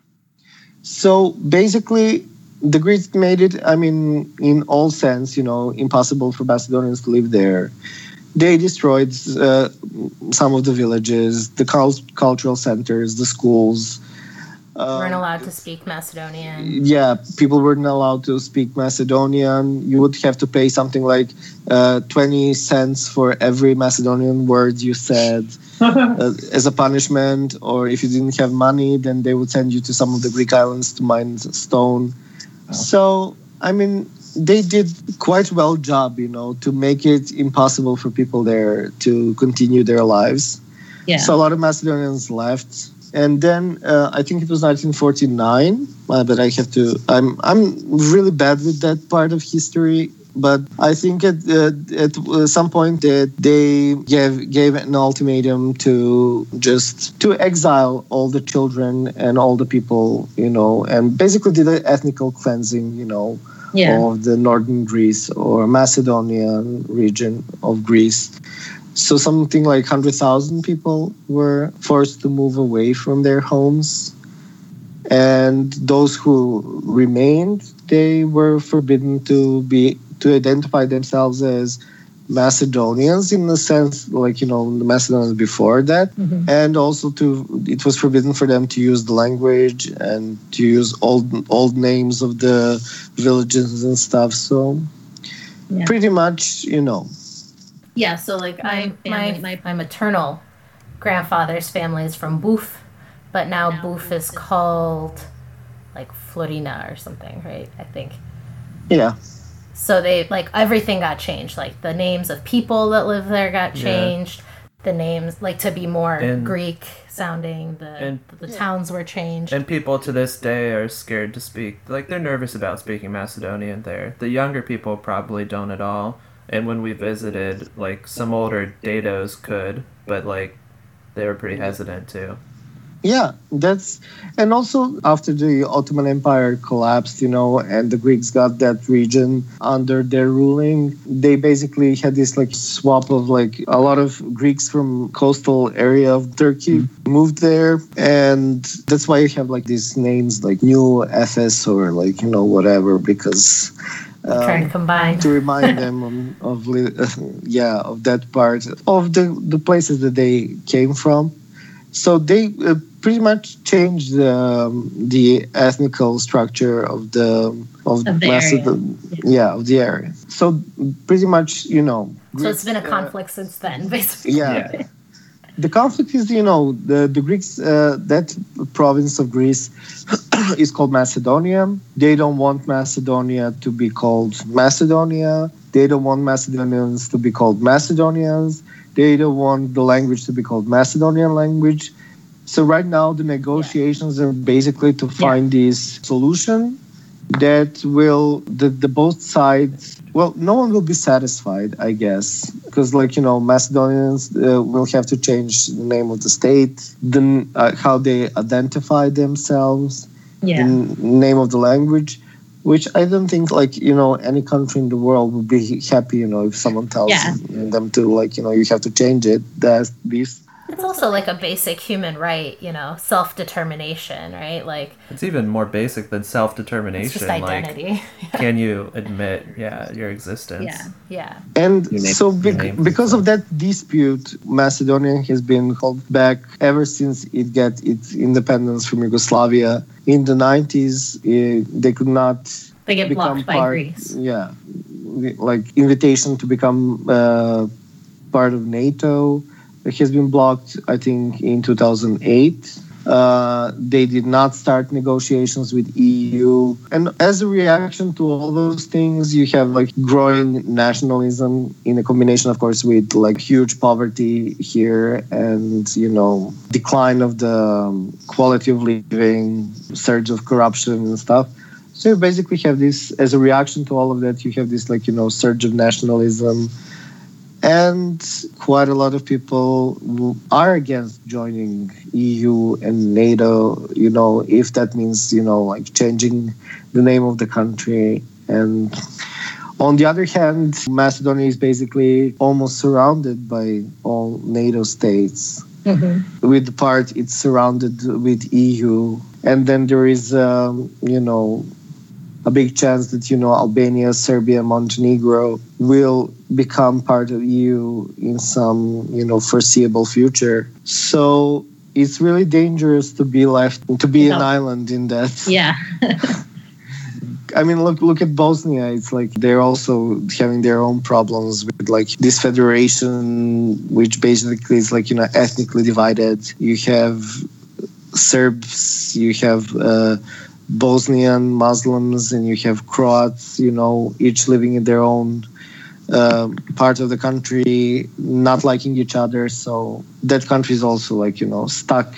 So basically, the Greeks made it. I mean, in all sense, you know, impossible for Macedonians to live there. They destroyed uh, some of the villages, the cul- cultural centers, the schools. Weren't Um, allowed to speak macedonian yeah, people weren't allowed to speak Macedonian. You would have to pay something like uh, 20 cents for every Macedonian word you said uh, as a punishment. Or if you didn't have money, then they would send you to some of the Greek islands to mine stone. Oh. So, I mean, they did quite well job, you know, to make it impossible for people there to continue their lives. Yeah. So a lot of Macedonians left, and then uh, I think it was 1949. Uh, but I have to. I'm I'm really bad with that part of history. But I think at uh, at some point that they gave gave an ultimatum to just to exile all the children and all the people, you know, and basically did an ethnical cleansing, you know, yeah. of the northern Greece or Macedonian region of Greece. So something like 100,000 people were forced to move away from their homes. And those who remained, they were forbidden to be to identify themselves as Macedonians in the sense like you know the Macedonians before that Mhm. and also to it was forbidden for them to use the language and to use old old names of the villages and stuff so Yeah. pretty much you know Yeah, so like My I, family- my, my- my maternal grandfather's family is from Boof, but now Boof is called like Florina or something, right? I think. yeah So they like everything got changed. Like the names of people that live there got changed. Yeah. changed. The names like to be more And- Greek sounding. The And- the towns were changed. And people to this day are scared to speak. Like they're nervous about speaking Macedonian there. The younger people probably don't at all. And when we visited, like some older dados could, but like they were pretty hesitant too. yeah that's and also after the ottoman empire collapsed you know and the greeks got that region under their ruling they basically had this like swap of like a lot of greeks from coastal area of turkey mm-hmm. moved there and that's why you have like these names like new fs or like you know whatever because Um, to combine. to remind them of, of li- yeah of that part of the the places that they came from so they uh, pretty much changed the um, the ethnical structure of the of, Of the Macedon- yeah of the area so pretty much you know So it's been a uh, conflict since then, basically. yeah. The conflict is, you know, the, the Greeks, uh, that province of Greece is called Macedonia. They don't want Macedonia to be called Macedonia. They don't want Macedonians to be called Macedonians. They don't want the language to be called Macedonian language. So right now the negotiations are basically to find this solution that will the, the both sides well no one will be satisfied i guess because like you know macedonians uh, will have to change the name of the state the uh, how they identify themselves Yeah. the name of the language which i don't think like you know any country in the world would be happy you know if someone tells Yeah. them to like you know you have to change it that's this It's also like a basic human right, you know, self determination, right? Like It's even more basic than self it's just determination. Like, identity. can you admit, yeah, your existence? Yeah. yeah. And name- so, you bec- because of that dispute, Macedonia has been held back ever since it got its independence from Yugoslavia. In the 90s, eh, they could not They get become blocked by part. Greece. Yeah, like invitation to become uh, part of NATO has been blocked. I think in 2008. Uh, they did not start negotiations with EU, and as a reaction to all those things, you have like growing nationalism in a combination, of course, with like huge poverty here, and you know decline of the um, quality of living, surge of corruption and stuff. So you basically have this as a reaction to all of that. You have this like you know surge of nationalism, and quite a lot of people are against joining EU and NATO. You know, if that means you know like changing the name of the country and. On the other hand, Macedonia is basically almost surrounded by all NATO states Mhm. with the part it's surrounded with EU, and then there is, um, you know, a big chance that you know Albania, Serbia, Montenegro will become part of EU in some you know foreseeable future. So it's really dangerous to be left to be an island in that. Yeah. I mean, look look at Bosnia. It's like they're also having their own problems with like this federation, which basically is like you know ethnically divided. You have Serbs, you have uh, Bosnian Muslims and you have Croats, you know, each living in their own uh, part of the country, not liking each other. So that country is also like, you know, stuck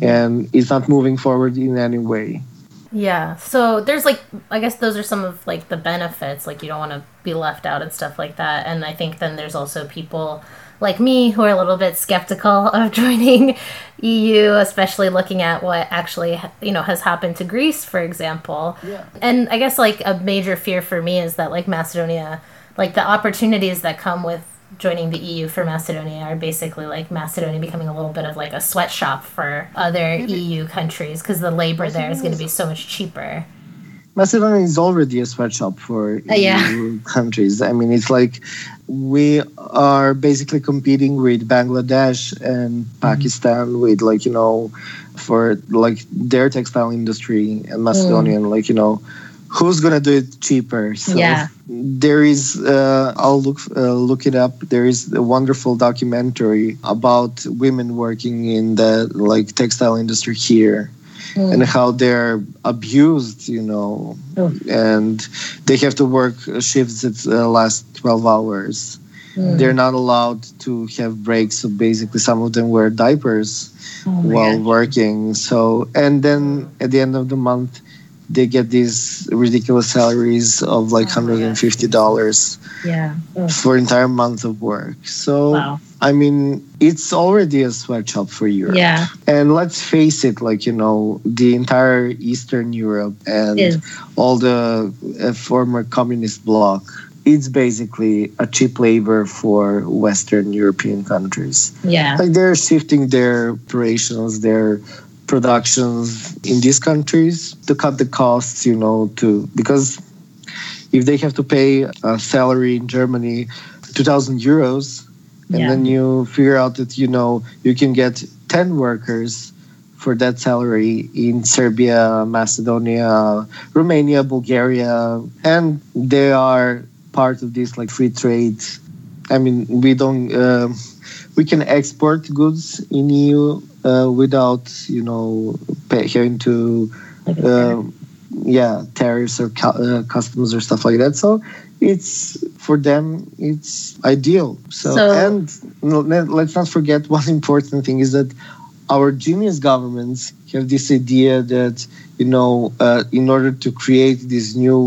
and it's not moving forward in any way. Yeah. So there's like I guess those are some of like the benefits like you don't want to be left out and stuff like that. And I think then there's also people like me who are a little bit skeptical of joining EU, especially looking at what actually you know has happened to Greece, for example. Yeah. And I guess like a major fear for me is that like Macedonia, like the opportunities that come with joining the EU for Macedonia are basically like Macedonia becoming a little bit of like a sweatshop for other EU countries because the labor there is going to be so much cheaper. Macedonia is already a sweatshop for Uh, yeah. EU countries. I mean, it's like we are basically competing with Bangladesh and Mm-hmm. Pakistan with like you know for like their textile industry and Macedonia, and like you know who's gonna do it cheaper. So Yeah. there is. Uh, I'll look uh, look it up. There is a wonderful documentary about women working in the like textile industry here Mm. and how they're abused, you know, Oh. and they have to work shifts that uh, last 12 hours. Mm. They're not allowed to have breaks, so basically, some of them wear diapers Oh while working. So, and then at the end of the month, they get these ridiculous salaries of like Oh my God. $150 Yeah. Oh, for entire month of work. So, wow. I mean, it's already a sweatshop for Europe. Yeah. And let's face it, like, you know, the entire Eastern Europe and Is all the uh, former communist bloc, it's basically a cheap labor for Western European countries. yeah. Like, they're shifting their operations, their productions in these countries to cut the costs, you know, to because if they have to pay a salary in Germany, 2,000 euros, and Yeah. then you figure out that you know you can get 10 workers for that salary in Serbia, Macedonia, Romania, Bulgaria, and they are part of this like free trade. I mean, we don't um we can export goods in EU uh, without you know pay, having to um, yeah tariffs or uh, customs or stuff like that. So it's for them it's ideal. So, So- and no, let- let's not forget one important thing is that our genius governments have this idea that you know uh, in order to create these new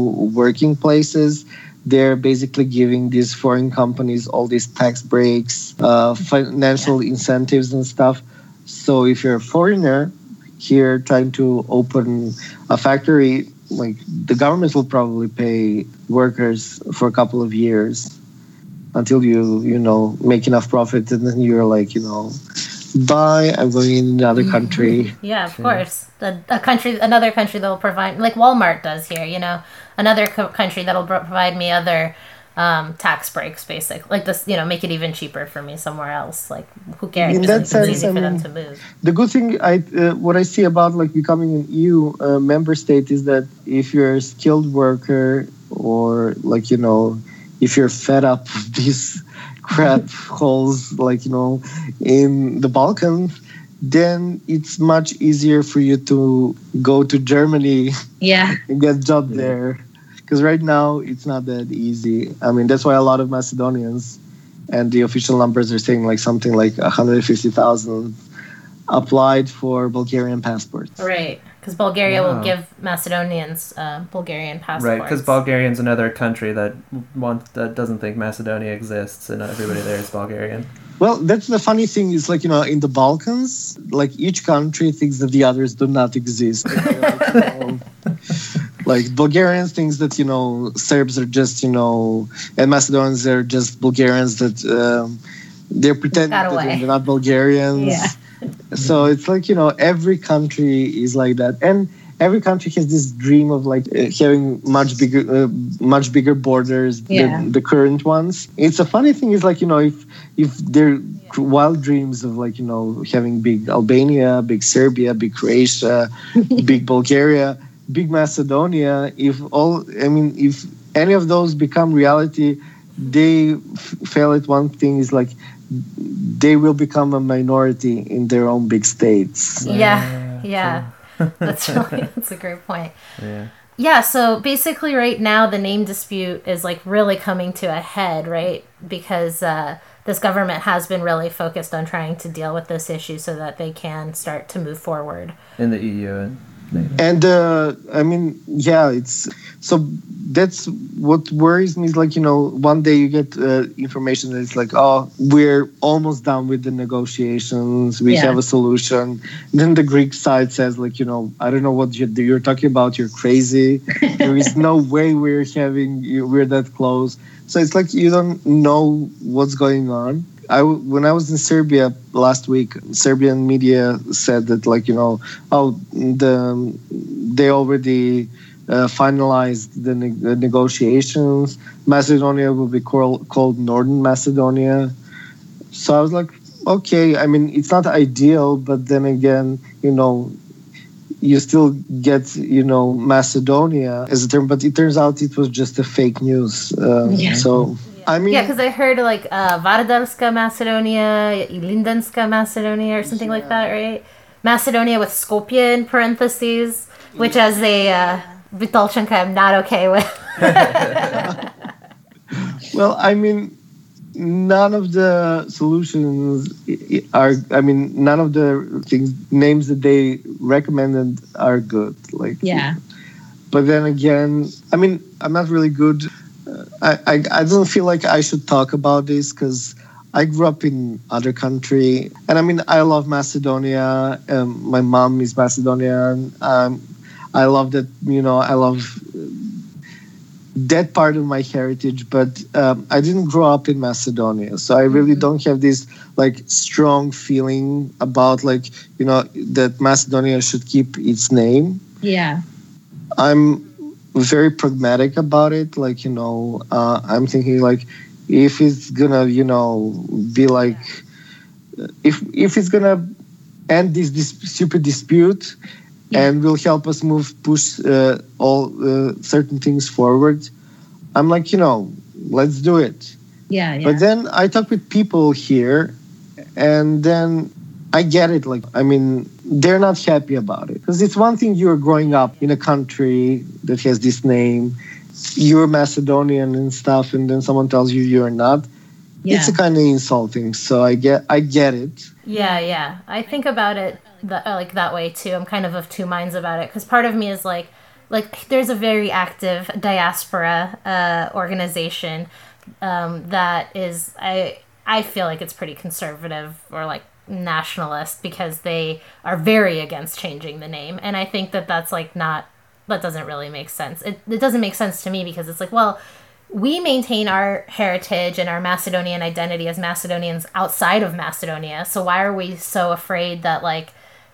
working places they're basically giving these foreign companies all these tax breaks uh, financial incentives and stuff. So if you're a foreigner here trying to open a factory, like the government will probably pay workers for a couple of years until you, you know, make enough profit and then you're like, you know, bye, I'm going in another country. Yeah, of course. The, a country, another country that will provide, like Walmart does here, you know, another co- country that'll pro- provide me other um, tax breaks, basic, like this, you know, make it even cheaper for me somewhere else. Like, who cares? In Just that it's sense, easy I for them to move. The good thing, I uh, what I see about like becoming an EU uh, member state is that if you're a skilled worker or like you know, if you're fed up with these crap holes like you know in the Balkans, then it's much easier for you to go to Germany Yeah. and get a job there. Because right now it's not that easy. I mean, that's why a lot of Macedonians and the official numbers are saying like something like 150,000 applied for Bulgarian passports. Right. Because Bulgaria will give Macedonians uh, Bulgarian passports. Right, because Bulgarian's another country that wants that doesn't think Macedonia exists, and everybody there is Bulgarian. Well, that's the funny thing is like, you know, in the Balkans, like each country thinks that the others do not exist. like, know, like Bulgarians thinks that, you know, Serbs are just, you know, and Macedonians are just Bulgarians that um, they're pretending got that they're not Bulgarians. Yeah. So it's like, you know, every country is like that. And every country has this dream of like uh, having much bigger uh, much bigger borders Yeah. than the current ones. It's a funny thing is like, you know, if if they're wild dreams of like, you know, having big Albania, big Serbia, big Croatia, big Bulgaria, big Macedonia, if all I mean if any of those become reality, they f- fail at one thing is like they will become a minority in their own big states. Yeah, yeah. That's really that's a great point. Yeah. Yeah, so basically, right now, the name dispute is like really coming to a head, right? Because uh, this government has been really focused on trying to deal with this issue so that they can start to move forward. in the EU and uh, I mean, yeah, it's so that's what worries me is like you know one day you get uh, information that it's like oh we're almost done with the negotiations. We Yeah. have a solution. Then the Greek side says like you know I don't know what you- you're talking about. You're crazy. There is no way we're having we're that close. So it's like you don't know what's going on I, when I was in Serbia last week, Serbian media said that like you know, oh, the they already uh, finalized the, ne- the negotiations. Macedonia will be called, called Northern Macedonia. So I was like, okay. I mean, it's not ideal, but then again, you know, you still get you know Macedonia as a term, but it turns out it was just a fake news. Uh, Yeah. So I mean, Yeah, because I heard like uh, Vardarska Macedonia, Ilindanska Macedonia, or something like that, right? Macedonia with Skopje in parentheses, which as a uh, Vitalchenka I'm not okay with. Well, I mean, none of the solutions i- i- are. I mean, none of the things names that they recommended are good. Like, Yeah. But then again, I mean, I'm not really good. Uh, I I, I don't feel like I should talk about this because. I grew up in other country, and I mean, I love Macedonia. Um, my mom is Macedonian. Um, I love that. You know, I love that part of my heritage, but um, I didn't grow up in Macedonia, so I really don't have this like strong feeling about like you know that Macedonia should keep its name. Yeah. I'm very pragmatic about it. Like you know, uh, I'm thinking like if it's gonna you know be like if if it's gonna end this, this stupid dispute Yeah. and will help us move push uh, all uh, certain things forward i'm like you know let's do it Yeah. Yeah. but then i talk with people here and then i get it like i mean they're not happy about it because it's one thing you're growing up in a country that has this name you're macedonian and stuff and then someone tells you you're not yeah. it's a kind of insulting so i get i get it Yeah, yeah. I think about it uh, like that way too. I'm kind of of two minds about it because part of me is like, like there's a very active diaspora uh, organization um, that is I I feel like it's pretty conservative or like nationalist because they are very against changing the name, and I think that that's like not that doesn't really make sense. It it doesn't make sense to me because it's like well we maintain our heritage and our Macedonian identity as Macedonians outside of Macedonia. So why are we so afraid that like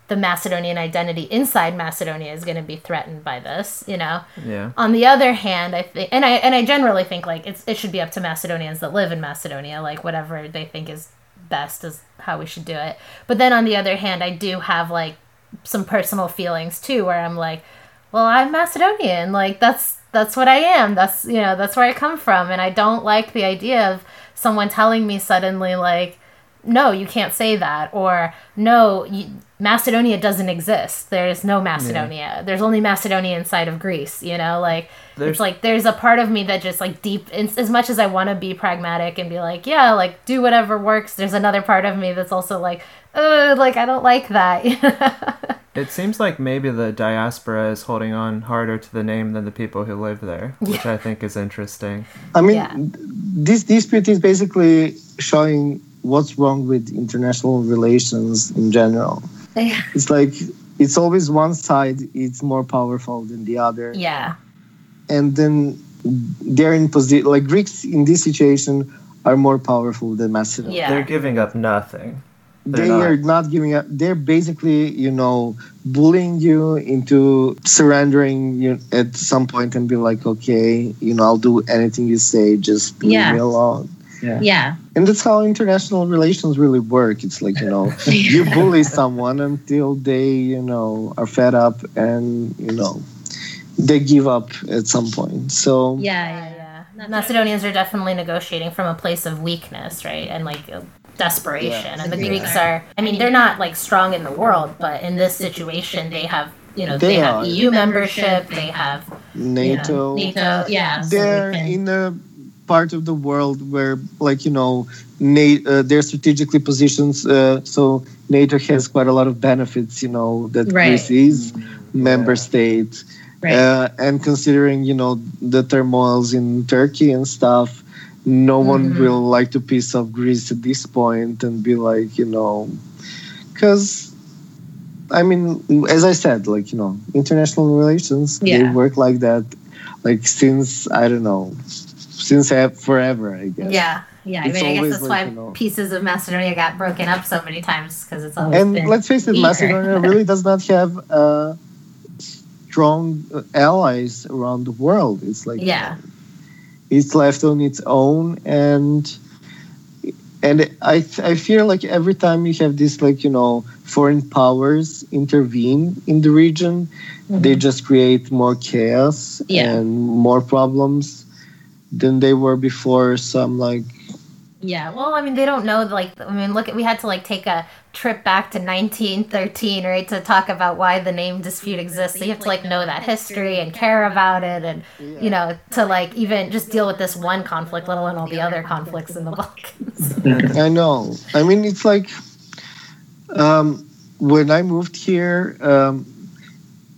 the Macedonian identity inside Macedonia is going to be threatened by this, you know? Yeah. On the other hand, I think and I and I generally think like it's it should be up to Macedonians that live in Macedonia, like whatever they think is best is how we should do it. But then on the other hand, I do have like some personal feelings too where I'm like, well, I'm Macedonian. Like that's that's what I am. That's you know, that's where I come from and I don't like the idea of someone telling me suddenly like no, you can't say that or no, you, Macedonia doesn't exist. There's no Macedonia. There's only Macedonia inside of Greece, you know? Like There's- it's like there's a part of me that just like deep as much as I want to be pragmatic and be like, yeah, like do whatever works, there's another part of me that's also like, oh, like I don't like that. It seems like maybe the diaspora is holding on harder to the name than the people who live there, which I think is interesting. I mean, Yeah. this dispute is basically showing what's wrong with international relations in general. Yeah. It's like it's always one side it's more powerful than the other, yeah. and then they're in position. Like Greeks in this situation are more powerful than Macedonia. Yeah. They're giving up nothing. They're They not. are not giving up. They're basically, you know, bullying you into surrendering you at some point and be like, okay, you know, I'll do anything you say. Just leave Yeah. me alone. Yeah. And that's how international relations really work. It's like, you know, you bully someone until they, you know, are fed up and, you know, they give up at some point. So, Yeah. Yeah, Yeah. yeah. Macedonians are definitely negotiating from a place of weakness, right? And like uh, desperation. Yeah. And the The Greeks Greeks are, I mean, they're not like strong in the world, but in this situation, they have you know they, They have. EU membership, they have you know, NATO. NATO, yeah. they're can- in a part of the world where, like you know, Na- uh, they're strategically positioned. Uh, so NATO has quite a lot of benefits. You know that Right. Greece is member state, Right. uh, and considering you know the turmoils in Turkey and stuff, no one Mhm. will like to piss off Greece at this point and be like you know, because. I mean, as I said, like you know, international relations they work like that, like since I don't know, since forever. I guess. yeah. Yeah, I mean, I guess that's like, why you know- pieces of Macedonia got broken up so many times because it's always And let's face it, eager. Macedonia really does not have uh, strong uh, allies around the world. It's like Yeah. it's left on its own, and and I I feel like every time you have this like you know foreign powers intervene in the region, they just create more chaos Yeah. and more problems than they were before. Some like. Yeah, well, I mean, they don't know. Like, I mean, look, at we had to like take a trip back to 1913, right, to talk about why the name dispute exists. So you have to like know that history and care about it, and you know, to like even just deal with this one conflict, let alone all the other conflicts in the Balkans. I know. I mean, it's like um, when I moved here um,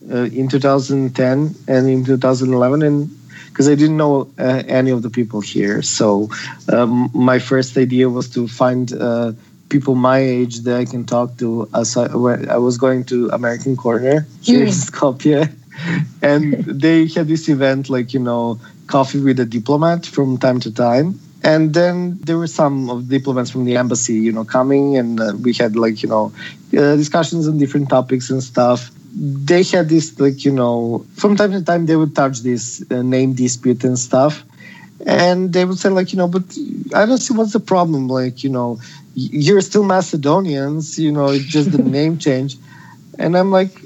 uh, in 2010 and in 2011, and because I didn't know uh, any of the people here, so um, my first idea was to find uh, people my age that I can talk to. As I, I was going to American Corner here in Skopje, and they had this event like you know coffee with a diplomat from time to time. And then there were some of the diplomats from the embassy you know coming. And uh, we had like you know uh, discussions on different topics and stuff they had this like you know from time to time they would touch this uh, name dispute and stuff and they would say like you know but i don't see what's the problem like you know you're still macedonians you know it's just the name change and i'm like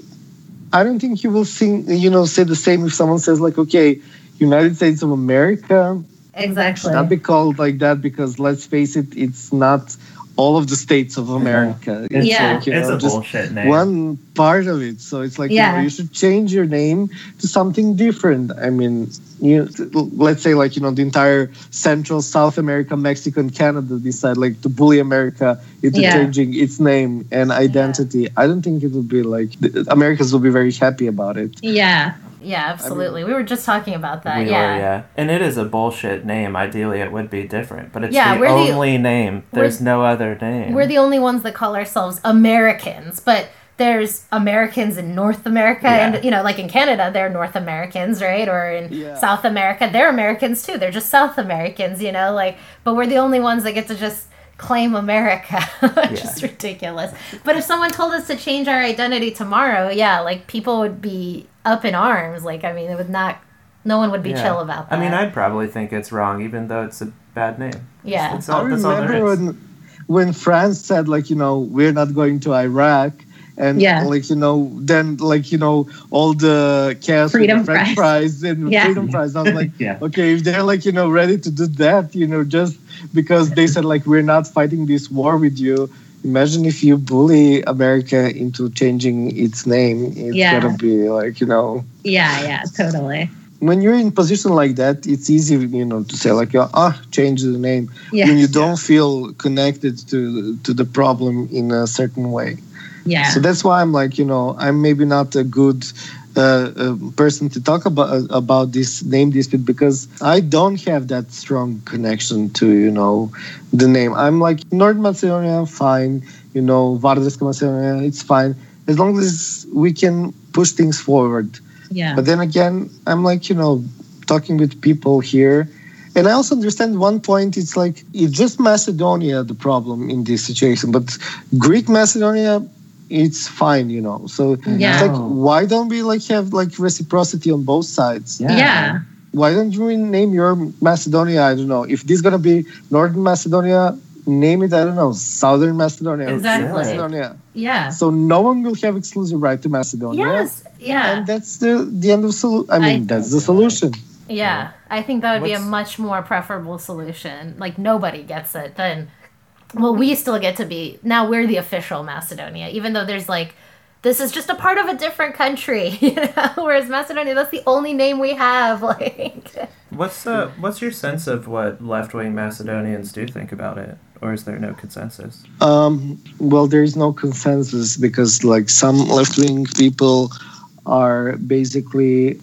i don't think you will sing you know say the same if someone says like okay united states of america exactly. not be called like that because let's face it, it's not all of the states of America. It's Yeah. like, you it's know, a just bullshit name. one part of it. So it's like you, know, you should change your name to something different. I mean, you let's say like you know the entire Central, South America, Mexico, and Canada decide like to bully America into Yeah. changing its name and identity. I don't think it would be like the Americans will be very happy about it. Yeah. Yeah, absolutely. we were just talking about that. we yeah. are, yeah. And it is a bullshit name. Ideally, it would be different, but it's Yeah, the we're the- only name. There's no other name. We're the only ones that call ourselves Americans, but there's Americans in North America, Yeah. and you know, like in Canada, they're North Americans, right? Or in Yeah. South America, they're Americans too. They're just South Americans, you know, like. But we're the only ones that get to just claim America, which Yeah. is ridiculous. But if someone told us to change our identity tomorrow, yeah, like people would be up in arms. Like, I mean, it would not. No one would be Yeah. chill about that. I mean, I'd probably think it's wrong, even though it's a bad name. Yeah. That's all, I that's all remember when when France said like you know we're not going to Iraq and Yeah. like you know then like you know all the chaos with Freedom the French fries and Yeah. freedom fries. I was like, Yeah. okay, if they're like you know ready to do that, you know, just because they said like we're not fighting this war with you. Imagine if you bully America into changing its name. It's Yeah. gonna be like you know Yeah. Yeah. Totally. when you're in position like that, it's easy, you know, to say like, ah, change the name Yeah. when you don't feel connected to to the problem in a certain way. Yeah. So that's why I'm like, you know, I'm maybe not a good uh, uh, person to talk about uh, about this name dispute because I don't have that strong connection to you know the name. I'm like North Macedonia, fine. You know, Vardarska Macedonia, it's fine as long as we can push things forward. Yeah. But then again, I'm like, you know, talking with people here. And I also understand one point, it's like, it's just Macedonia the problem in this situation. But Greek Macedonia, it's fine, you know. So Yeah. it's like, why don't we like have like reciprocity on both sides? Yeah. Why don't you rename your Macedonia? I don't know. If this is gonna be Northern Macedonia, name it, I don't know, Southern Macedonia. or Exactly. Macedonia. Yeah. So no one will have exclusive right to Macedonia. yes. Yeah. And that's the the end of solution. I mean, I- that's the solution. Yeah, I think that would be a much more preferable solution. Like nobody gets it, then well, we still get to be now we're the official Macedonia, even though there's like this is just a part of a different country. You know? Whereas Macedonia, that's the only name we have. Like, What's uh, what's your sense of what left wing Macedonians do think about it, or is there no consensus? Um, well, there is no consensus because, like, some left wing people are basically,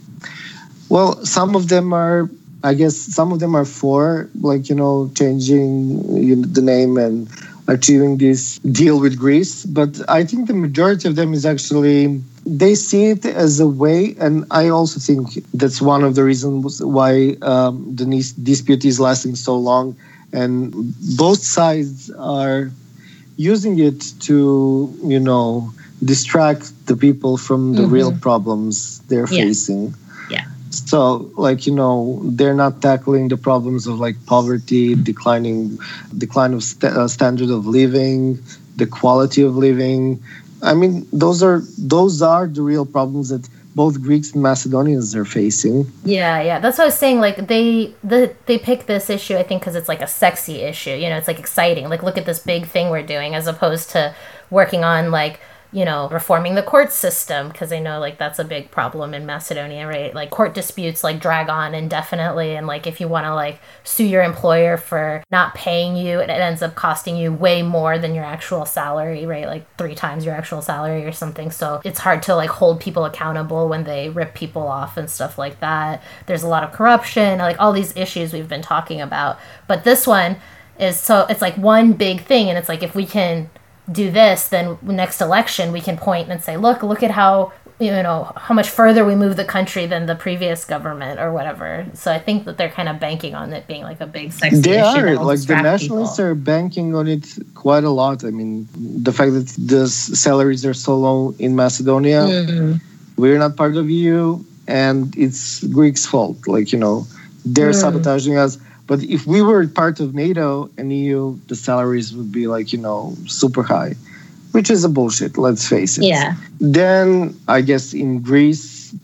well, some of them are, I guess, some of them are for, like, you know, changing you know, the name and achieving this deal with Greece. But I think the majority of them is actually they see it as a way, and I also think that's one of the reasons why um, the dispute is lasting so long, and both sides are using it to, you know, distract the people from the Mhm. real problems they're Yeah. facing. So, like you know, they're not tackling the problems of like poverty, declining, decline of st- uh, standard of living, the quality of living. I mean, those are those are the real problems that both Greeks and Macedonians are facing. Yeah, yeah. That's what I was saying. Like they the they pick this issue, I think, because it's like a sexy issue. You know, it's like exciting. Like look at this big thing we're doing, as opposed to working on like you know reforming the court system because I know like that's a big problem in Macedonia, right? Like court disputes like drag on indefinitely, and like if you want to like sue your employer for not paying you, it ends up costing you way more than your actual salary, right? Like three times your actual salary or something. So it's hard to like hold people accountable when they rip people off and stuff like that. There's a lot of corruption, like all these issues we've been talking about. But this one is so it's like one big thing, and it's like if we can do this, then next election we can point and say, look, look at how you know how much further we move the country than the previous government or whatever. So I think that they're kind of banking on it being like a big sexy They are like the nationalists people. are banking on it quite a lot. I mean, the fact that the salaries are so low in Macedonia, Mhm. we're not part of EU, and it's Greeks' fault. Like you know, they're Mm. sabotaging us. But if we were part of NATO and EU, the salaries would be like you know super high, which is a bullshit. Let's face it. Yeah. Then I guess in Greece,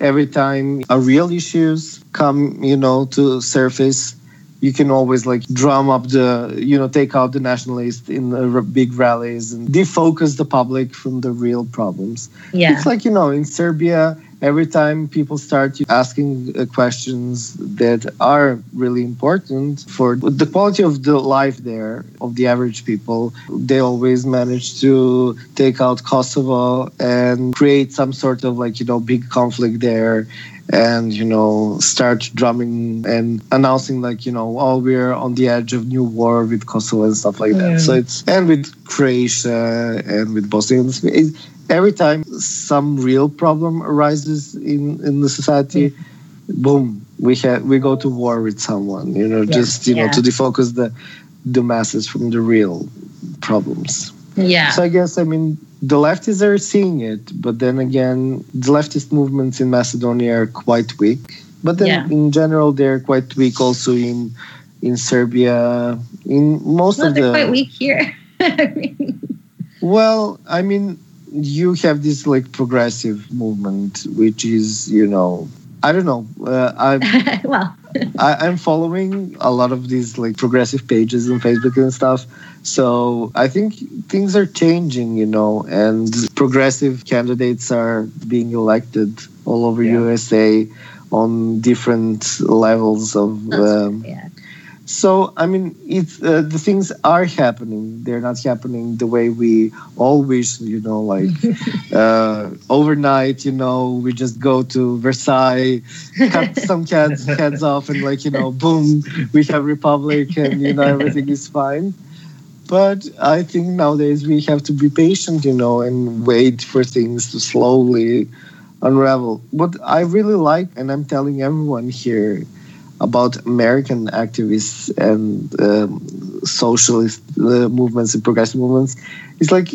every time a real issues come, you know, to surface, you can always like drum up the, you know, take out the nationalists in the big rallies and defocus the public from the real problems. Yeah. It's like, you know, in Serbia, every time people start asking uh, questions that are really important for the quality of the life there of the average people, they always manage to take out Kosovo and create some sort of like, you know, big conflict there and you know start drumming and announcing like you know oh we're on the edge of new war with kosovo and stuff like that Mm. so it's and with croatia and with bosnia and Herzegovina, it- every time some real problem arises in in the society boom we have we go to war with someone you know Yeah. just you know to defocus the the masses from the real problems Yeah. so I guess I mean the leftists are seeing it, but then again, the leftist movements in Macedonia are quite weak. But then Yeah. in general, they're quite weak also in in Serbia. In most Well, of they're the quite weak here. I mean, well, I mean, you have this like progressive movement, which is you know. I don't know. Uh, I well, I, I'm following a lot of these like progressive pages on Facebook and stuff. So I think things are changing, you know, and progressive candidates are being elected all over Yeah. USA on different levels of. Um, yeah. So I mean, it's uh, the things are happening. They're not happening the way we always, you know, like uh, overnight. You know, we just go to Versailles, cut some cats heads off, and like you know, boom, we have republic, and you know everything is fine. But I think nowadays we have to be patient, you know, and wait for things to slowly unravel. What I really like, and I'm telling everyone here about American activists and um, socialist uh, movements and progressive movements, it's like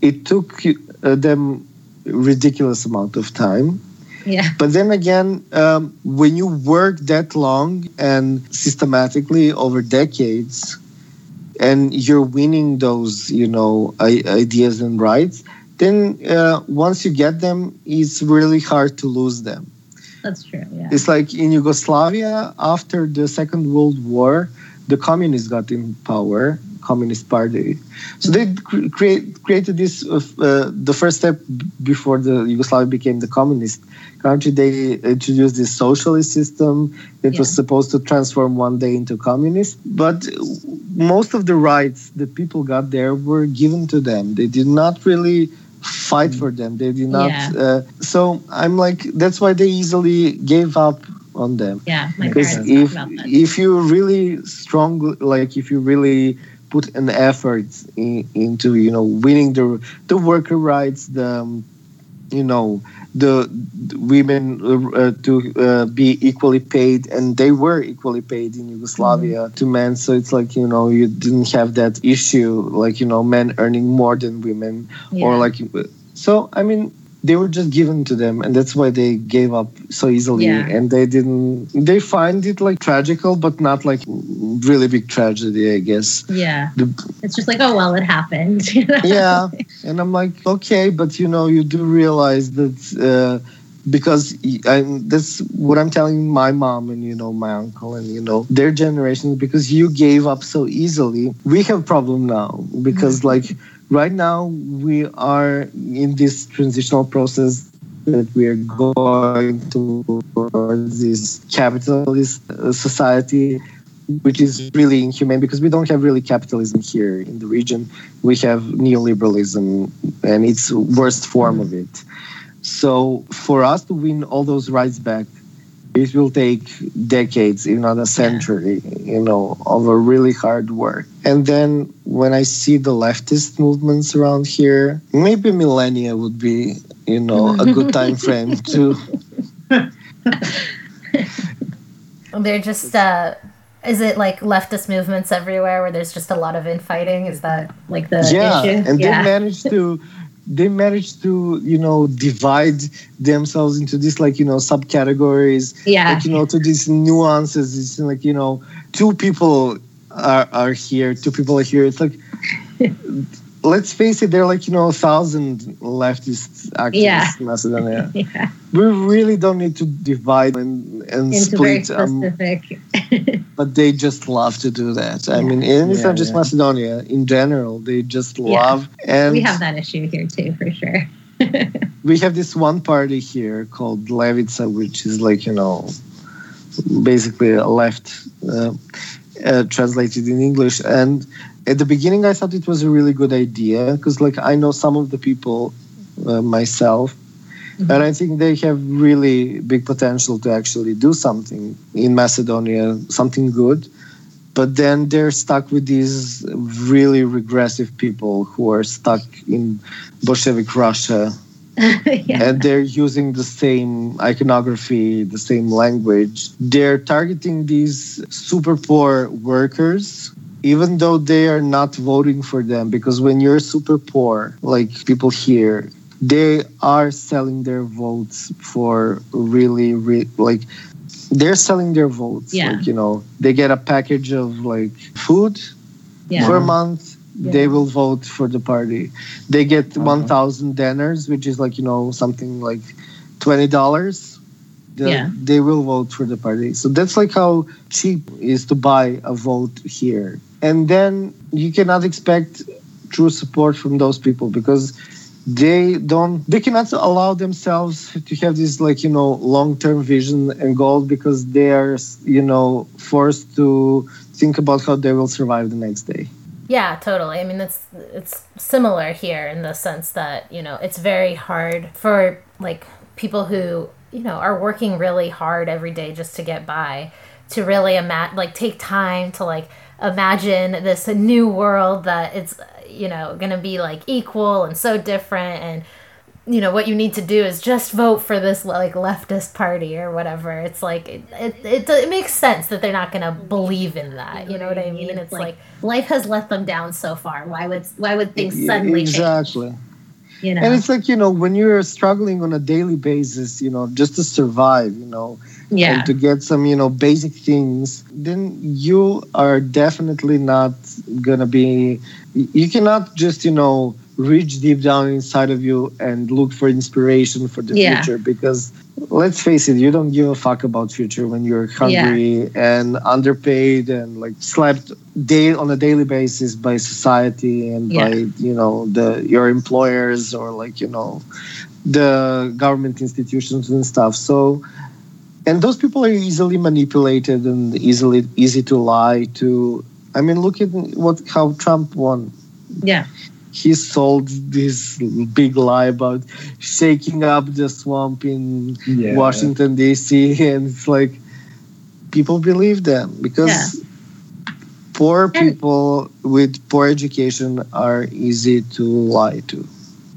it took uh, them ridiculous amount of time Yeah. but then again, um, when you work that long and systematically over decades, and you're winning those, you know, I- ideas and rights, then uh, once you get them, it's really hard to lose them. That's true. Yeah. It's like in Yugoslavia after the Second World War, the communists got in power, Communist Party. So they cr- create, created this. Uh, the first step before the Yugoslavia became the communist country, they introduced this socialist system that Yeah. was supposed to transform one day into communist. But most of the rights that people got there were given to them. They did not really fight for them. They did not. Yeah. Uh, so I'm like, that's why they easily gave up on them Yeah, my because if talk about that. if you really strong like if you really put an effort in, into you know winning the the worker rights the um, you know the, the women uh, to uh, be equally paid and they were equally paid in Yugoslavia Mm-hmm. to men so it's like you know you didn't have that issue like you know men earning more than women or like so i mean they were just given to them and that's why they gave up so easily. Yeah. and they didn't they find it like tragical but not like really big tragedy i guess. Yeah, The- it's just like, oh well, it happened. yeah. And i'm like okay but you know you do realize that uh, because and that's what i'm telling my mom and you know my uncle and you know their generation because you gave up so easily. We have problem now because like right now we are in this transitional process that we are going towards this capitalist uh, society which is really inhumane because we don't have really capitalism here in the region. We have neoliberalism and its worst form of it. So for us to win all those rights back, it will take decades, if not a century, you know, of a really hard work. And then when I see the leftist movements around here, maybe millennia would be, you know, a good time frame to They're just. Uh, is it like leftist movements everywhere where there's just a lot of infighting? Is that like the yeah issue? and Yeah. they managed to they managed to you know divide themselves into these like you know subcategories Yeah. like you know to these nuances it's like you know two people are, are here two people are here it's like let's face it there are like you know a thousand leftist actors Yeah. in macedonia yeah. we really don't need to divide and, and Into very split um, but they just love to do that i mean and it's Yeah, not just yeah. macedonia in general they just Yeah. love and we have that issue here too, for sure. we have this one party here called Levica, which is like you know, basically a left uh, uh, translated in English. And at the beginning, I thought it was a really good idea because like I know some of the people uh, myself. Mhm. And I think they have really big potential to actually do something in Macedonia, something good. But then they're stuck with these really regressive people who are stuck in Bolshevik Russia yeah. and they're using the same iconography, the same language. They're targeting these super poor workers, even though they are not voting for them. Because when you're super poor, like people here, they are selling their votes for really, re- like, they're selling their votes. Yeah. Like, you know, they get a package of like food yeah. for a month they will vote for the party they get Uh-huh. 1000 denars which is like you know something like $20 the, Yeah. they will vote for the party so that's like how cheap is to buy a vote here and then you cannot expect true support from those people because they don't they cannot allow themselves to have this like you know long-term vision and goal because they are you know forced to think about how they will survive the next day Yeah, totally. I mean, it's it's similar here in the sense that you know it's very hard for like people who you know are working really hard every day just to get by to really imagine like take time to like imagine this new world that it's you know going to be like equal and so different and you know what you need to do is just vote for this like leftist party or whatever it's like it it, it, it makes sense that they're not going to believe in that you know what i mean it's like life has let them down so far. Why would why would things suddenly exactly change? You know. and it's like you know when you're struggling on a daily basis you know just to survive you know yeah. and to get some you know basic things then you are definitely not gonna be you cannot just you know reach deep down inside of you and look for inspiration for the Yeah. future because let's face it you don't give a fuck about future when you're hungry and underpaid and like slapped day on a daily basis by society and Yeah. by you know the your employers or like you know the government institutions and stuff so and those people are easily manipulated and easily easy to lie to i mean look at what how trump won Yeah. he sold this big lie about shaking up the swamp in Yeah. Washington D.C. and it's like people believe them because poor And- people with poor education are easy to lie to.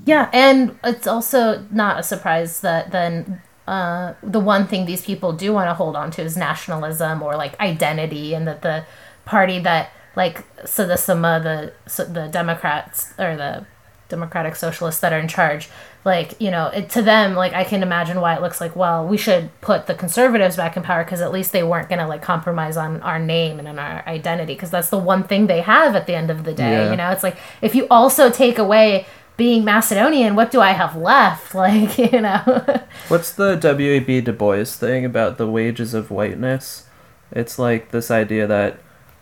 Yeah, and it's also not a surprise that then uh, the one thing these people do want to hold on to is nationalism or like identity, and that the party that like Sadisima, the so the Democrats or the Democratic Socialists that are in charge, like you know, it, to them, like I can imagine why it looks like well, we should put the conservatives back in power because at least they weren't gonna like compromise on our name and on our identity because that's the one thing they have at the end of the day. Yeah. You know, it's like if you also take away being Macedonian, what do I have left? Like, you know. What's the W.E.B. Du Bois thing about the wages of whiteness? It's like this idea that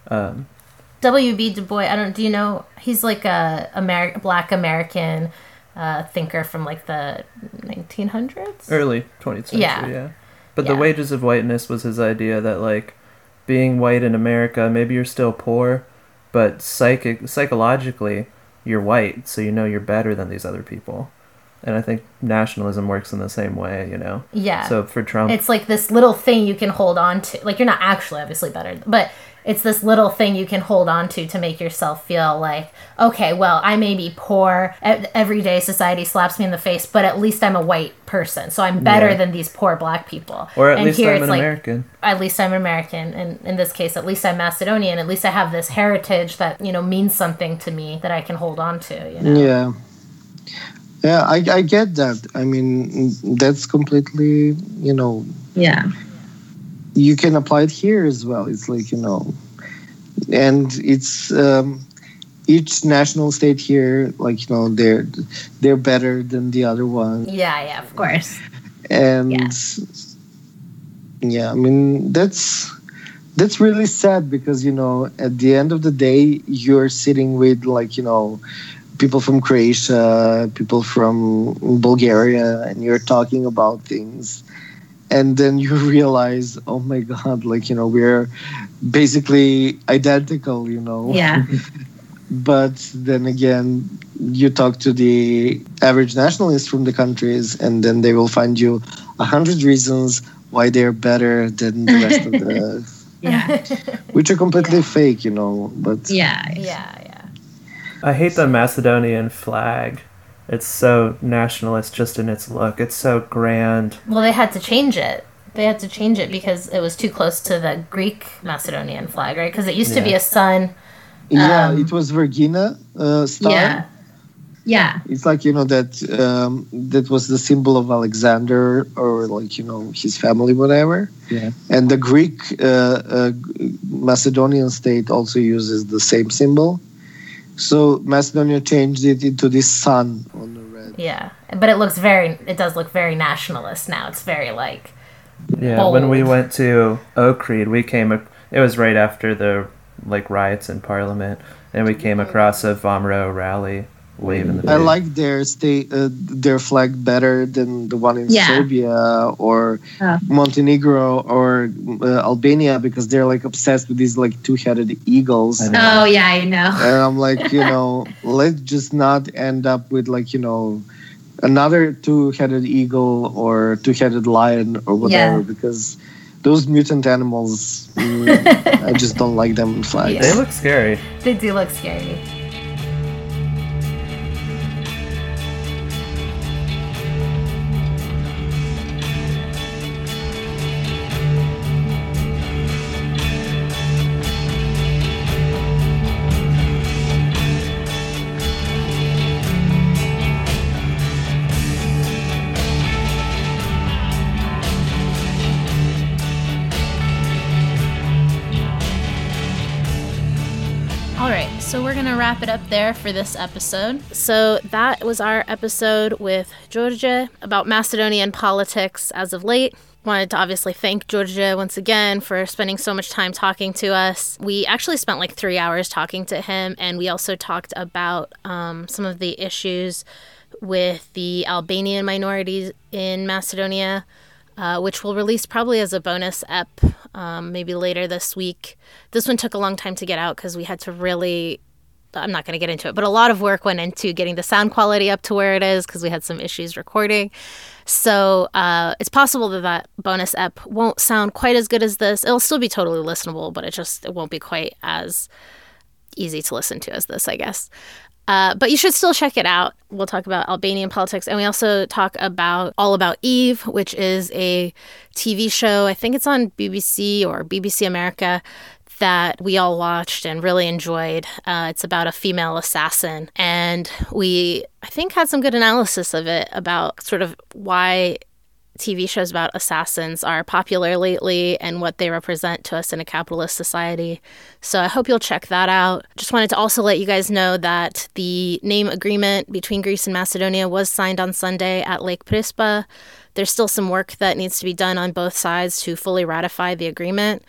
um, W.B. Du Bois, I don't do you know he's like a Ameri- black American uh, thinker from like the 1900s? early 20th century, Yeah. yeah. But the wages of whiteness was his idea that like being white in America, maybe you're still poor, but psychic psychologically you're white, so you know you're better than these other people. And I think nationalism works in the same way, you know. Yeah. So for Trump, it's like this little thing you can hold on to. Like you're not actually obviously better, but it's this little thing you can hold on to to make yourself feel like, okay, well, I may be poor. E- Every day society slaps me in the face, but at least I'm a white person. So I'm better Yeah. than these poor black people. or at and least here I'm it's an like, American. at least I'm American, and in this case, at least I'm Macedonian. At least I have this heritage that you know means something to me that I can hold on to. You know? Yeah. Yeah, I, I get that. I mean, that's completely, you know, Yeah. You can apply it here as well. It's like you know, and it's um, each national state here, like you know, they're they're better than the other one, Yeah, yeah, of course. and Yeah. yeah, I mean that's that's really sad because you know at the end of the day you're sitting with like you know people from Croatia, people from Bulgaria, and you're talking about things. And then you realize, oh my God, like, you know, we're basically identical, you know. Yeah. But then again, you talk to the average nationalist from the countries, and then they will find you a hundred reasons why they're better than the rest of the, Yeah. which are completely fake, you know. But Yeah. Yeah, yeah. I hate the Macedonian flag. It's so nationalist just in its look. It's so grand. Well, they had to change it. They had to change it because it was too close to the Greek Macedonian flag, right? Because it used to be a sun. yeah, Um, it was Vergina uh, star. Yeah. Yeah. It's like you know that um, that was the symbol of Alexander or like you know his family, whatever. Yeah. And the Greek uh, uh, Macedonian state also uses the same symbol. So Macedonia changed it into this sun on the red. Yeah, but it looks very. It does look very nationalist now. It's very like. Yeah, when we went to Ohrid, we came. It was right after the like riots in Parliament, and we came across a VMRO rally waving the. I flag. like their state, uh, their flag better than the one in Yeah. Serbia or Oh. Montenegro or uh, Albania because they're like obsessed with these like two-headed eagles. Oh yeah, I know. and I'm like, you know, let's just not end up with like, you know, another two-headed eagle or two-headed lion or whatever, Yeah. because those mutant animals, mm, I just don't like them in flags. They look scary. They do look scary. Wrap it up there for this episode. So that was our episode with Djordje about Macedonian politics as of late. Wanted to obviously thank Djordje once again for spending so much time talking to us. We actually spent like three hours talking to him, and we also talked about um, some of the issues with the Albanian minorities in Macedonia, uh, which we'll release probably as a bonus ep um, maybe later this week. This one took a long time to get out because we had to really. I'm not going to get into it, but a lot of work went into getting the sound quality up to where it is because we had some issues recording. So uh, it's possible that that bonus ep won't sound quite as good as this. It'll still be totally listenable, but it just it won't be quite as easy to listen to as this, I guess. Uh, but you should still check it out. We'll talk about Albanian politics, and we also talk about All About Eve, which is a TV show. I think it's on BBC or BBC America that we all watched and really enjoyed. Uh, it's about a female assassin, and we, I think, had some good analysis of it about sort of why TV shows about assassins are popular lately and what they represent to us in a capitalist society. So I hope you'll check that out. Just wanted to also let you guys know that the name agreement between Greece and Macedonia was signed on Sunday at Lake Prespa. There's still some work that needs to be done on both sides to fully ratify the agreement.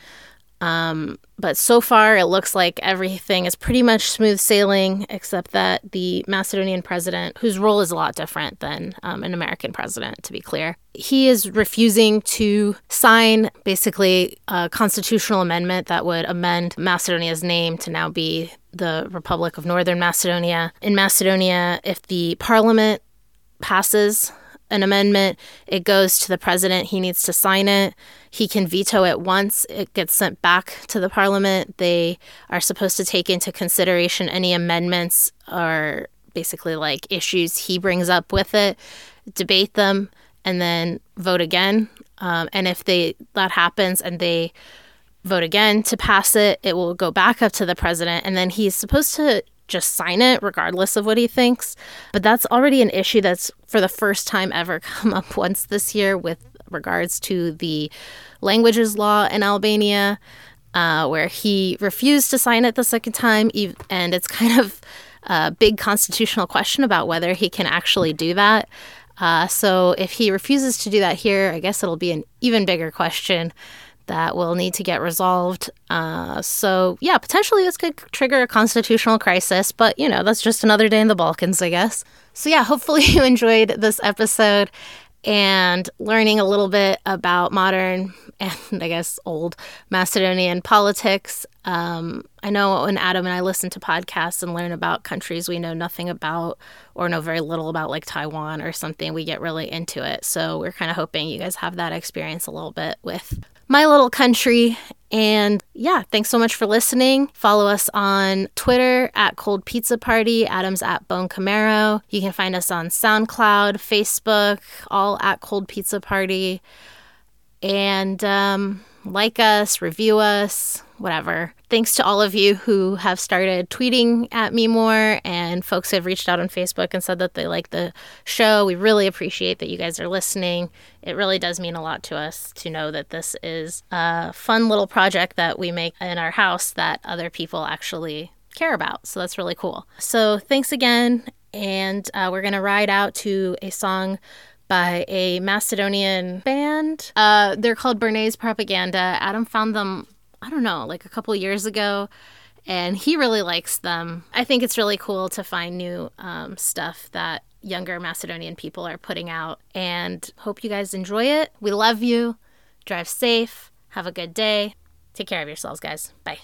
Um, but so far, it looks like everything is pretty much smooth sailing, except that the Macedonian president, whose role is a lot different than um, an American president, to be clear, he is refusing to sign basically a constitutional amendment that would amend Macedonia's name to now be the Republic of Northern Macedonia. In Macedonia, if the parliament passes an amendment, it goes to the president. He needs to sign it. He can veto it once. It gets sent back to the parliament. They are supposed to take into consideration any amendments or basically like issues he brings up with it, debate them, and then vote again. Um, and if they that happens and they vote again to pass it, it will go back up to the president, and then he's supposed to just sign it regardless of what he thinks. But that's already an issue that's for the first time ever come up once this year with regards to the languages law in Albania, uh, where he refused to sign it the second time. And it's kind of a big constitutional question about whether he can actually do that. Uh, so if he refuses to do that here, I guess it'll be an even bigger question that will need to get resolved. Uh, so, yeah, potentially this could trigger a constitutional crisis, but you know, that's just another day in the Balkans, I guess. So, yeah, hopefully you enjoyed this episode and learning a little bit about modern and I guess old Macedonian politics. Um, I know when Adam and I listen to podcasts and learn about countries we know nothing about or know very little about, like Taiwan or something, we get really into it. So we're kind of hoping you guys have that experience a little bit with my little country. And yeah, thanks so much for listening. Follow us on Twitter at Cold Pizza Party, Adams at Bone Camaro. You can find us on SoundCloud, Facebook, all at Cold Pizza Party. And um, like us, review us, whatever. Thanks to all of you who have started tweeting at me more and folks have reached out on Facebook and said that they like the show. We really appreciate that you guys are listening. It really does mean a lot to us to know that this is a fun little project that we make in our house that other people actually care about. So that's really cool. So thanks again. And uh, we're going to ride out to a song by a Macedonian band. Uh, they're called Bernays Propaganda. Adam found them I don't know, like a couple years ago. And he really likes them. I think it's really cool to find new um, stuff that younger Macedonian people are putting out. And hope you guys enjoy it. We love you. Drive safe. Have a good day. Take care of yourselves, guys. Bye.